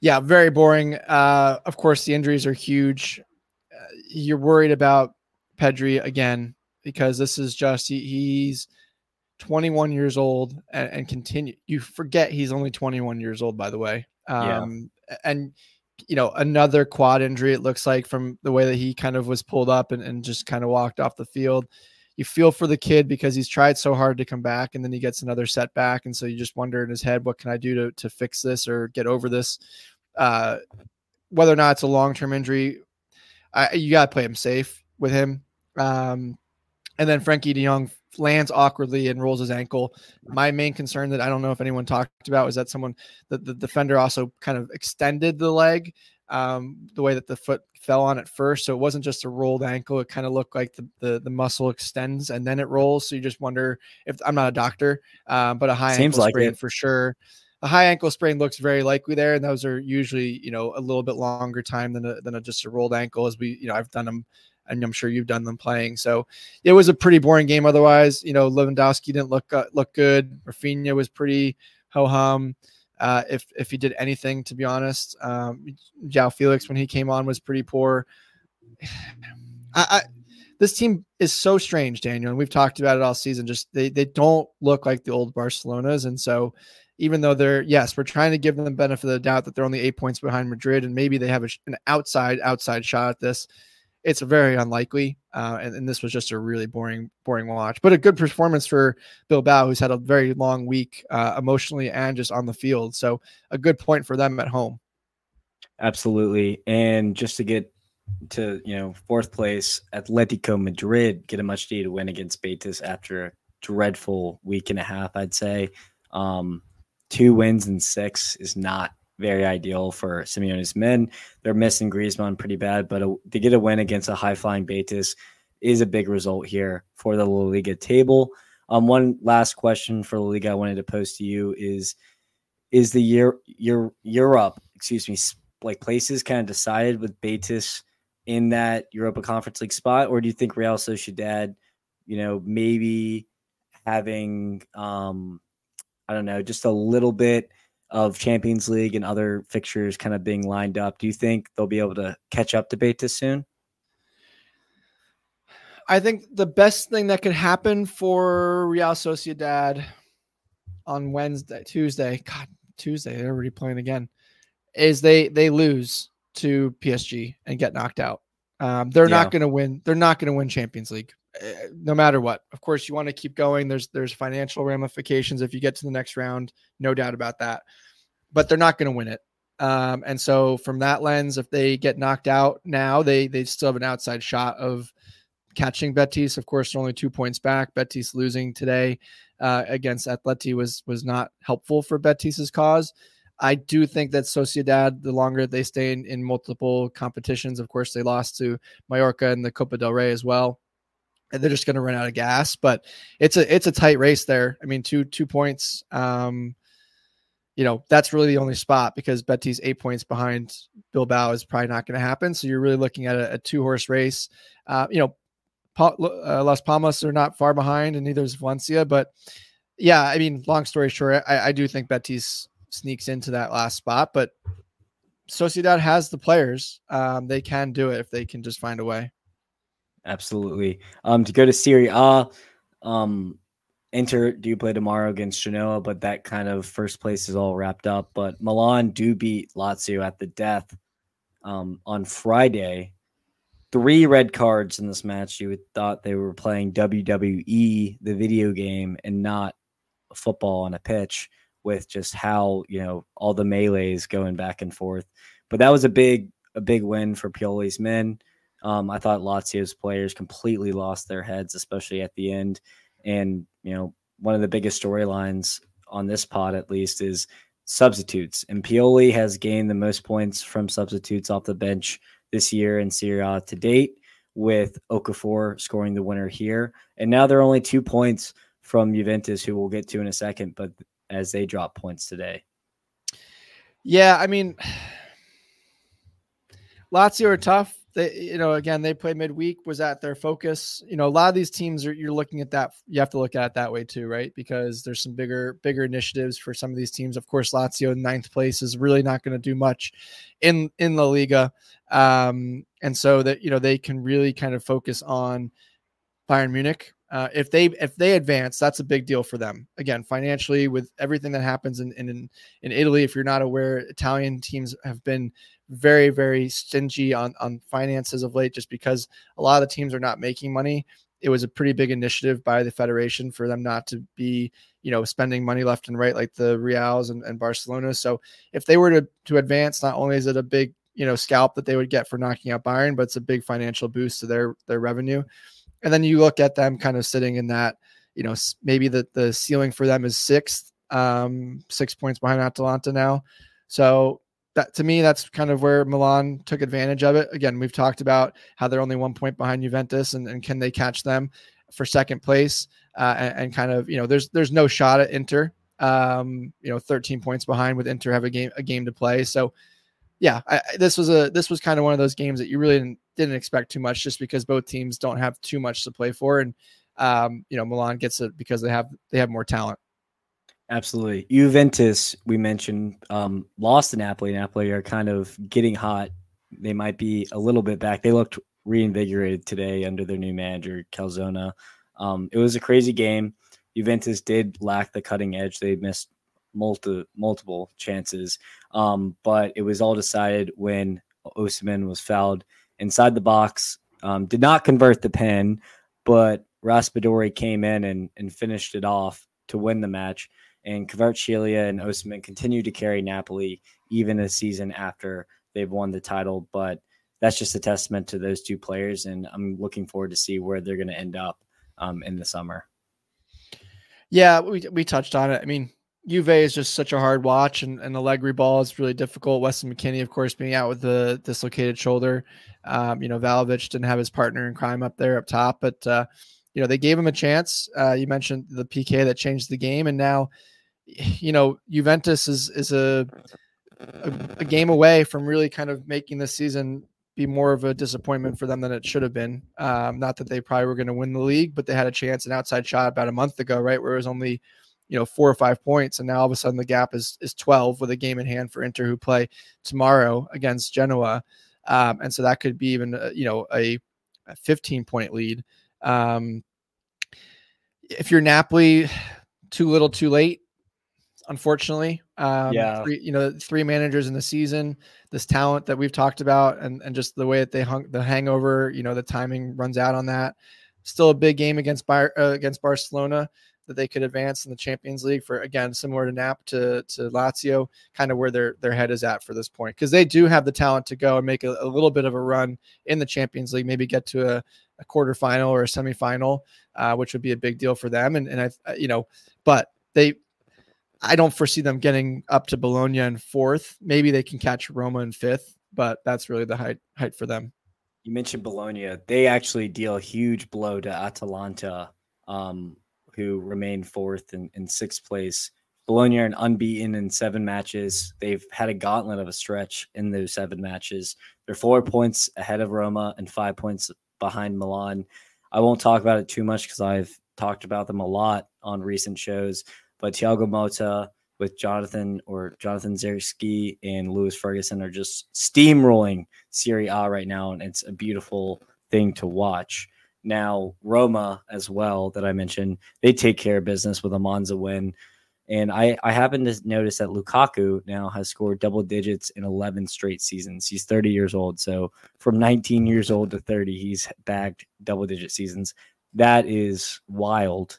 Yeah, very boring. Uh, of course, the injuries are huge. You're worried about Pedri again because this is just he, he's 21 years old and, and, continue. You forget he's only 21 years old, by the way. Um, yeah. And you know another quad injury. It looks like from the way that he kind of was pulled up and, and just kind of walked off the field. You feel for the kid because he's tried so hard to come back, and then he gets another setback, and so you just wonder in his head, what can I do to to fix this or get over this? Uh, whether or not it's a long term injury, I, you got to play him safe with him. Um, and then Frenkie De Jong lands awkwardly and rolls his ankle. My main concern that I don't know if anyone talked about was that someone that the defender also kind of extended the leg um, the way that the foot fell on it first. So it wasn't just a rolled ankle. It kind of looked like the, the, the muscle extends and then it rolls. So you just wonder if I'm not a doctor, um, but a high Seems ankle like sprain it. for sure. A high ankle sprain looks very likely there, and those are usually you know a little bit longer time than a, than a, just a rolled ankle. As we you know I've done them and I'm sure you've done them playing. So it was a pretty boring game. Otherwise, you know, Lewandowski didn't look uh, look good. Raphinha was pretty ho hum. Uh, if if he did anything, to be honest, um, João Felix when he came on was pretty poor. [sighs] I, I this team is so strange, Daniel, and we've talked about it all season. Just they they don't look like the old Barcelonas, and so even though they're yes, we're trying to give them the benefit of the doubt that they're only eight points behind Madrid, and maybe they have a, an outside outside shot at this it's very unlikely. Uh, and, and, this was just a really boring, boring watch, but a good performance for Bill Bilbao, who's had a very long week uh, emotionally and just on the field. So a good point for them at home. Absolutely. And just to get to, you know, fourth place, Atletico Madrid get a much needed win against Betis after a dreadful week and a half, I'd say. Um, two wins and six is not very ideal for Simeone's men. They're missing Griezmann pretty bad, but a, to get a win against a high flying Betis is a big result here for the La Liga table. Um, one last question for La Liga I wanted to pose to you is: Is the year your Europe, excuse me, like places kind of decided with Betis in that Europa Conference League spot, or do you think Real Sociedad, you know, maybe having um, I don't know, just a little bit of Champions League and other fixtures kind of being lined up, do you think they'll be able to catch up to Betis soon? I think the best thing that could happen for Real Sociedad on Wednesday, Tuesday, God, Tuesday. They're already playing again. Is they they lose to PSG and get knocked out. Um, they're yeah. not going to win. They're not going to win Champions League, no matter what. Of course, you want to keep going. There's there's financial ramifications if you get to the next round, no doubt about that. But they're not going to win it. Um, and so, from that lens, if they get knocked out now, they they still have an outside shot of catching Betis. Of course, they're only two points back. Betis losing today uh, against Atleti was was not helpful for Betis's cause. I do think that Sociedad, the longer they stay in, in multiple competitions, of course, they lost to Mallorca and the Copa del Rey as well. And they're just going to run out of gas, but it's a it's a tight race there. I mean, two two points. Um, you know that's really the only spot because Betis eight points behind Bilbao is probably not going to happen. So you're really looking at a, a two horse race. Uh, you know, pa- uh, Las Palmas are not far behind, and neither is Valencia. But yeah, I mean, long story short, I, I do think Betis sneaks into that last spot, but Sociedad has the players. Um, they can do it if they can just find a way. Absolutely. Um, to go to Serie A, um, Inter do you play tomorrow against Genoa, but that kind of first place is all wrapped up. But Milan do beat Lazio at the death um, on Friday. Three red cards in this match. You would thought they were playing WWE, the video game, and not football on a pitch with just how you know all the melees going back and forth. But that was a big a big win for Pioli's men. Um, I thought Lazio's players completely lost their heads, especially at the end. And you know, one of the biggest storylines on this pod, at least, is substitutes. And Pioli has gained the most points from substitutes off the bench this year in Serie A to date, with Okafor scoring the winner here. And now they're only two points from Juventus, who we'll get to in a second. But as they drop points today. Yeah, I mean, [sighs] Lazio are tough. They, you know, again, they play midweek. Was that their focus? You know, a lot of these teams are. You're looking at that. You have to look at it that way too, right? Because there's some bigger, bigger initiatives for some of these teams. Of course, Lazio in ninth place is really not going to do much in in La Liga, um, and so that you know they can really kind of focus on Bayern Munich, uh, if they if they advance, that's a big deal for them. Again, financially, with everything that happens in in in Italy, if you're not aware, Italian teams have been very very stingy on on finances of late, just because a lot of the teams are not making money. It was a pretty big initiative by the federation for them not to be, you know, spending money left and right like the Reals and, and Barcelona. So if they were to to advance, not only is it a big you know scalp that they would get for knocking out Bayern, but it's a big financial boost to their their revenue. And then you look at them kind of sitting in that, you know, maybe the, the ceiling for them is sixth, um, six points behind Atalanta now. So that to me, that's kind of where Milan took advantage of it. Again, we've talked about how they're only one point behind Juventus and, and can they catch them for second place? Uh, and, and, kind of, you know, there's there's no shot at Inter. Um, you know, 13 points behind with Inter have a game a game to play. So yeah, I, this was a this was kind of one of those games that you really didn't didn't expect too much just because both teams don't have too much to play for, and um, you know Milan gets it because they have they have more talent. Absolutely, Juventus we mentioned um, lost to Napoli. Napoli are kind of getting hot. They might be a little bit back. They looked reinvigorated today under their new manager Calzona. Um, it was a crazy game. Juventus did lack the cutting edge. They missed multi, multiple chances. Um, but it was all decided when Osimhen was fouled inside the box. Um, did not convert the pen, but Raspadori came in and, and finished it off to win the match. And Kvaratskhelia and Osimhen continue to carry Napoli even a season after they've won the title. But that's just a testament to those two players, and I'm looking forward to see where they're going to end up um, in the summer. Yeah, we we touched on it. I mean, Juve is just such a hard watch, and, and Allegri ball is really difficult. Weston McKennie, of course, being out with the dislocated shoulder. Um, you know, Vlahovic didn't have his partner in crime up there up top, but uh, you know they gave him a chance. Uh, you mentioned the PK that changed the game, and now, you know, Juventus is is a, a, a game away from really kind of making this season be more of a disappointment for them than it should have been. Um, not that they probably were going to win the league, but they had a chance, an outside shot about a month ago, right, where it was only you know four or five points and now all of a sudden the gap is is 12 with a game in hand for inter who play tomorrow against genoa um, and so that could be even uh, you know a, a 15 point lead um, if you're napoli [sighs] too little too late unfortunately. Um, yeah. Three, you know, three managers in the season, this talent that we've talked about, and, and just the way that they hung the hangover, you know, the timing runs out on that. Still a big game against Bar- uh, against Barcelona that they could advance in the Champions League for again similar to Nap to to Lazio, kind of where their their head is at for this point because they do have the talent to go and make a, a, little bit of a run in the Champions League, maybe get to a, a quarterfinal or a semifinal, uh, which would be a big deal for them. And and I you know, but they I don't foresee them getting up to Bologna in fourth. Maybe they can catch Roma in fifth, but that's really the height height for them. You mentioned Bologna. They actually deal a huge blow to Atalanta, um, who remain fourth and in, in sixth place. Bologna are unbeaten in seven matches. They've had a gauntlet of a stretch in those seven matches. They're four points ahead of Roma and five points behind Milan. I won't talk about it too much because I've talked about them a lot on recent shows. But Thiago Motta with Jonathan or Jonathan Zielinski and Lewis Ferguson are just steamrolling Serie A right now, and it's a beautiful thing to watch. Now, Roma as well that I mentioned, they take care of business with a Monza win. And I, I happen to notice that Lukaku now has scored double digits in 11 straight seasons. He's 30 years old. So from 19 years old to 30, he's bagged double digit seasons. That is wild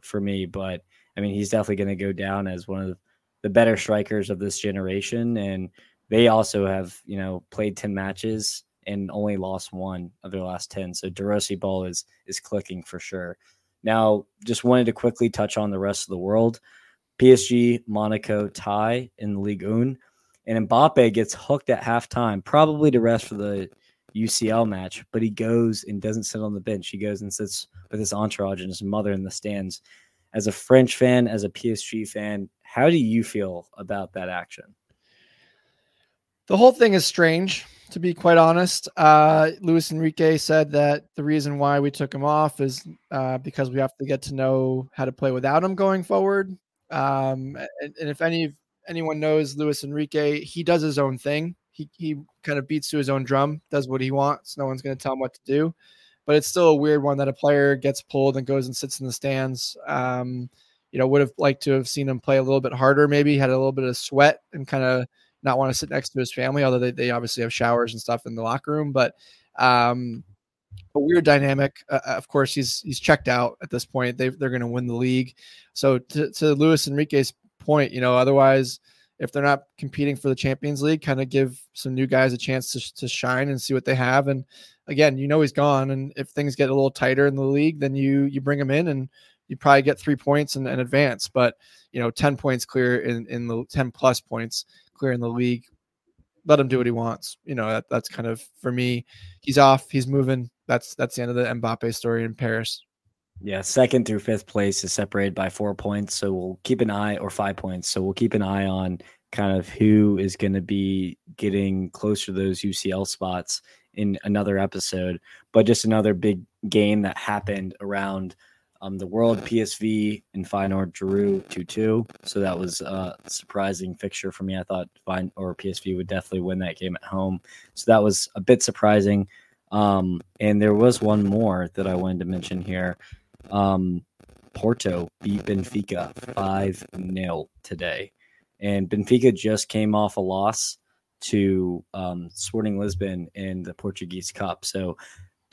for me. But I mean, he's definitely going to go down as one of the better strikers of this generation. And they also have, you know, played 10 matches and only lost one of their last 10. So De Rossi ball is is clicking for sure. Now, just wanted to quickly touch on the rest of the world. PSG, Monaco tie in the Ligue 1. And Mbappe gets hooked at halftime, probably to rest for the UCL match, but he goes and doesn't sit on the bench. He goes and sits with his entourage and his mother in the stands as a French fan, as a PSG fan, how do you feel about that action? The whole thing is strange, to be quite honest. Uh, Luis Enrique said that the reason why we took him off is uh, because we have to get to know how to play without him going forward. Um, and, and if any anyone knows Luis Enrique, he does his own thing. He he kind of beats to his own drum, does what he wants. No one's going to tell him what to do but it's still a weird one that a player gets pulled and goes and sits in the stands. Um, you know, would have liked to have seen him play a little bit harder, maybe had a little bit of sweat and kind of not want to sit next to his family, although they, they obviously have showers and stuff in the locker room. But um, a weird dynamic. Uh, uh of course, he's he's checked out at this point. They they're going to win the league. So to, to Luis Enrique's point, you know, otherwise if they're not competing for the Champions League, kind of give some new guys a chance to, to shine and see what they have. And again, you know he's gone, and if things get a little tighter in the league, then you you bring him in and you probably get three points and, and advance. But you know, ten points clear in in the ten plus points clear in the league. Let him do what he wants. You know, that, that's kind of for me. He's off. He's moving. That's that's the end of the Mbappe story in Paris. Yeah, second through fifth place is separated by four points. So we'll keep an eye, or five points. So we'll keep an eye on kind of who is going to be getting closer to those UCL spots in another episode. But just another big game that happened around um, the world. PSV and Feyenoord drew 2 2. So that was a surprising fixture for me. I thought Feyenoord PSV would definitely win that game at home. So that was a bit surprising. Um, and there was one more that I wanted to mention here. Um, Porto beat Benfica 5 0 today. And Benfica just came off a loss to um, Sporting Lisbon in the Portuguese Cup. So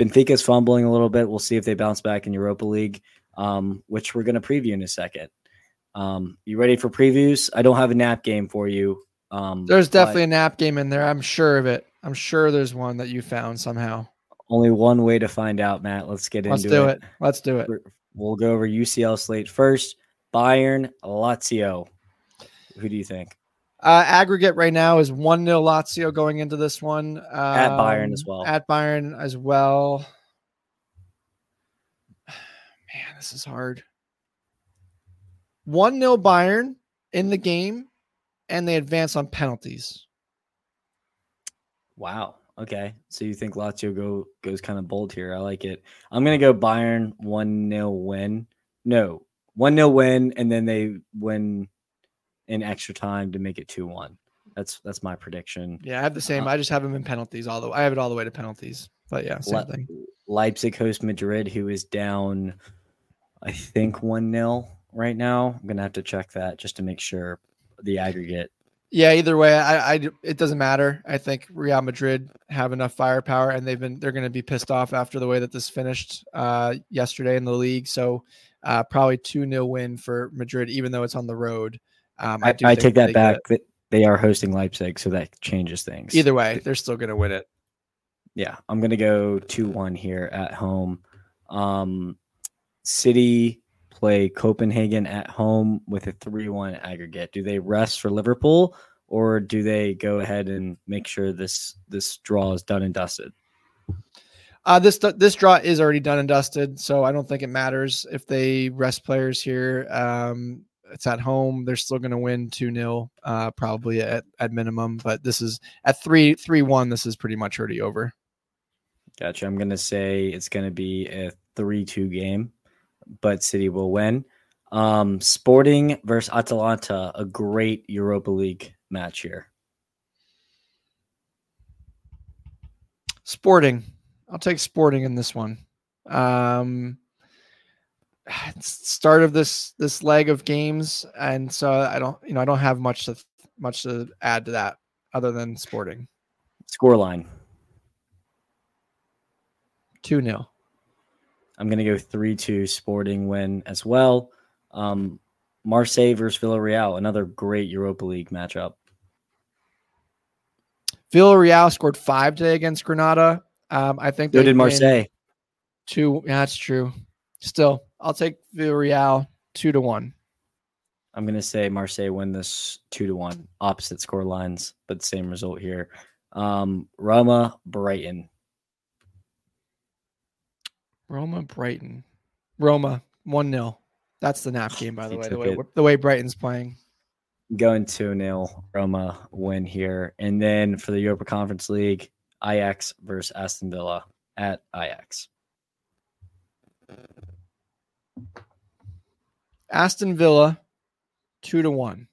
Benfica's fumbling a little bit. We'll see if they bounce back in Europa League, um, which we're going to preview in a second. Um, you ready for previews? I don't have a nap game for you. Um, there's definitely a nap game in there. I'm sure of it. I'm sure there's one that you found somehow. Only one way to find out, Matt. Let's get Let's into it. Let's do it. Let's do it. We'll go over UCL slate first. Bayern, Lazio. Who do you think? Uh, aggregate right now is 1 0 Lazio going into this one. Um, at Bayern as well. At Bayern as well. Man, this is hard. 1 0 Bayern in the game, and they advance on penalties. Wow. Okay. So you think Lazio go goes kind of bold here. I like it. I'm gonna go Bayern 1 0 win. No, 1 0 win, and then they win in extra time to make it 2 1. That's that's my prediction. Yeah, I have the same. Uh, I just have them in penalties. All the I have it all the way to penalties. But yeah, same Le- thing. Leipzig host Madrid, who is down, I think one 0 right now. I'm gonna have to check that just to make sure the aggregate. Yeah, either way, I, I it doesn't matter. I think Real Madrid have enough firepower, and they've been they're going to be pissed off after the way that this finished uh, yesterday in the league. So uh, probably two 0 win for Madrid, even though it's on the road. Um, I, I take that back. That they are hosting Leipzig, so that changes things. Either way, they're still going to win it. Yeah, I'm going to go two one here at home. Um, City play Copenhagen at home with a 3 1 aggregate. Do they rest for Liverpool or do they go ahead and make sure this this draw is done and dusted? Uh, this this draw is already done and dusted, so I don't think it matters if they rest players here. Um, it's at home; they're still going to win two 0 uh, probably at, at minimum. But this is at three three one. This is pretty much already over. Gotcha. I'm going to say it's going to be a three two game but City will win. Um, Sporting versus Atalanta, a great Europa League match here. Sporting. I'll take Sporting in this one. Um, start of this this leg of games, and so I don't, you know, I don't have much to much to add to that other than Sporting. Scoreline. 2 0. I'm going to go 3 2 Sporting win as well. Um, Marseille versus Villarreal, another great Europa League matchup. Villarreal scored five today against Granada. Um, I think they did Marseille. Two, yeah, that's true. Still, I'll take Villarreal two to one. I'm gonna say Marseille win this two to one, opposite score lines, but same result here. Um, Roma Brighton. Roma Brighton. Roma 1 0. That's the nap game, by the way. The way, the way Brighton's playing. Going 2 0 Roma win here. And then for the Europa Conference League, Ajax versus Aston Villa at Ajax. Aston Villa 2 to 1.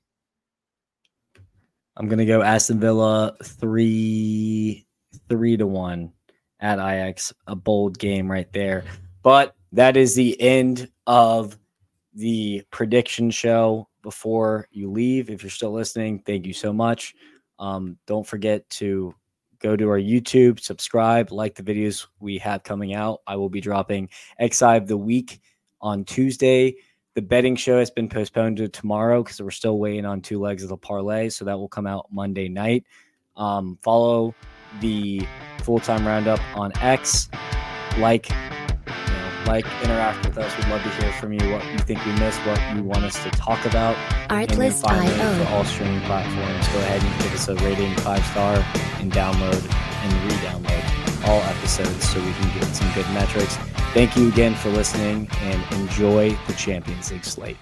I'm gonna go Aston Villa three three to one at Ajax. A bold game right there. But that is the end of the prediction show. Before you leave, if you're still listening, thank you so much. Um, don't forget to go to our YouTube, subscribe, like the videos we have coming out. I will be dropping XI of the week on Tuesday. The betting show has been postponed to tomorrow because we're still waiting on two legs of the parlay. So that will come out Monday night. Um, follow the full time roundup on X. Like, you know, like, interact with us. We'd love to hear from you what you think we missed, what you want us to talk about. Artlist.io. For all streaming platforms, go ahead and give us a rating, five star, and download and re download all episodes so we can get some good metrics. Thank you again for listening and enjoy the Champions League slate.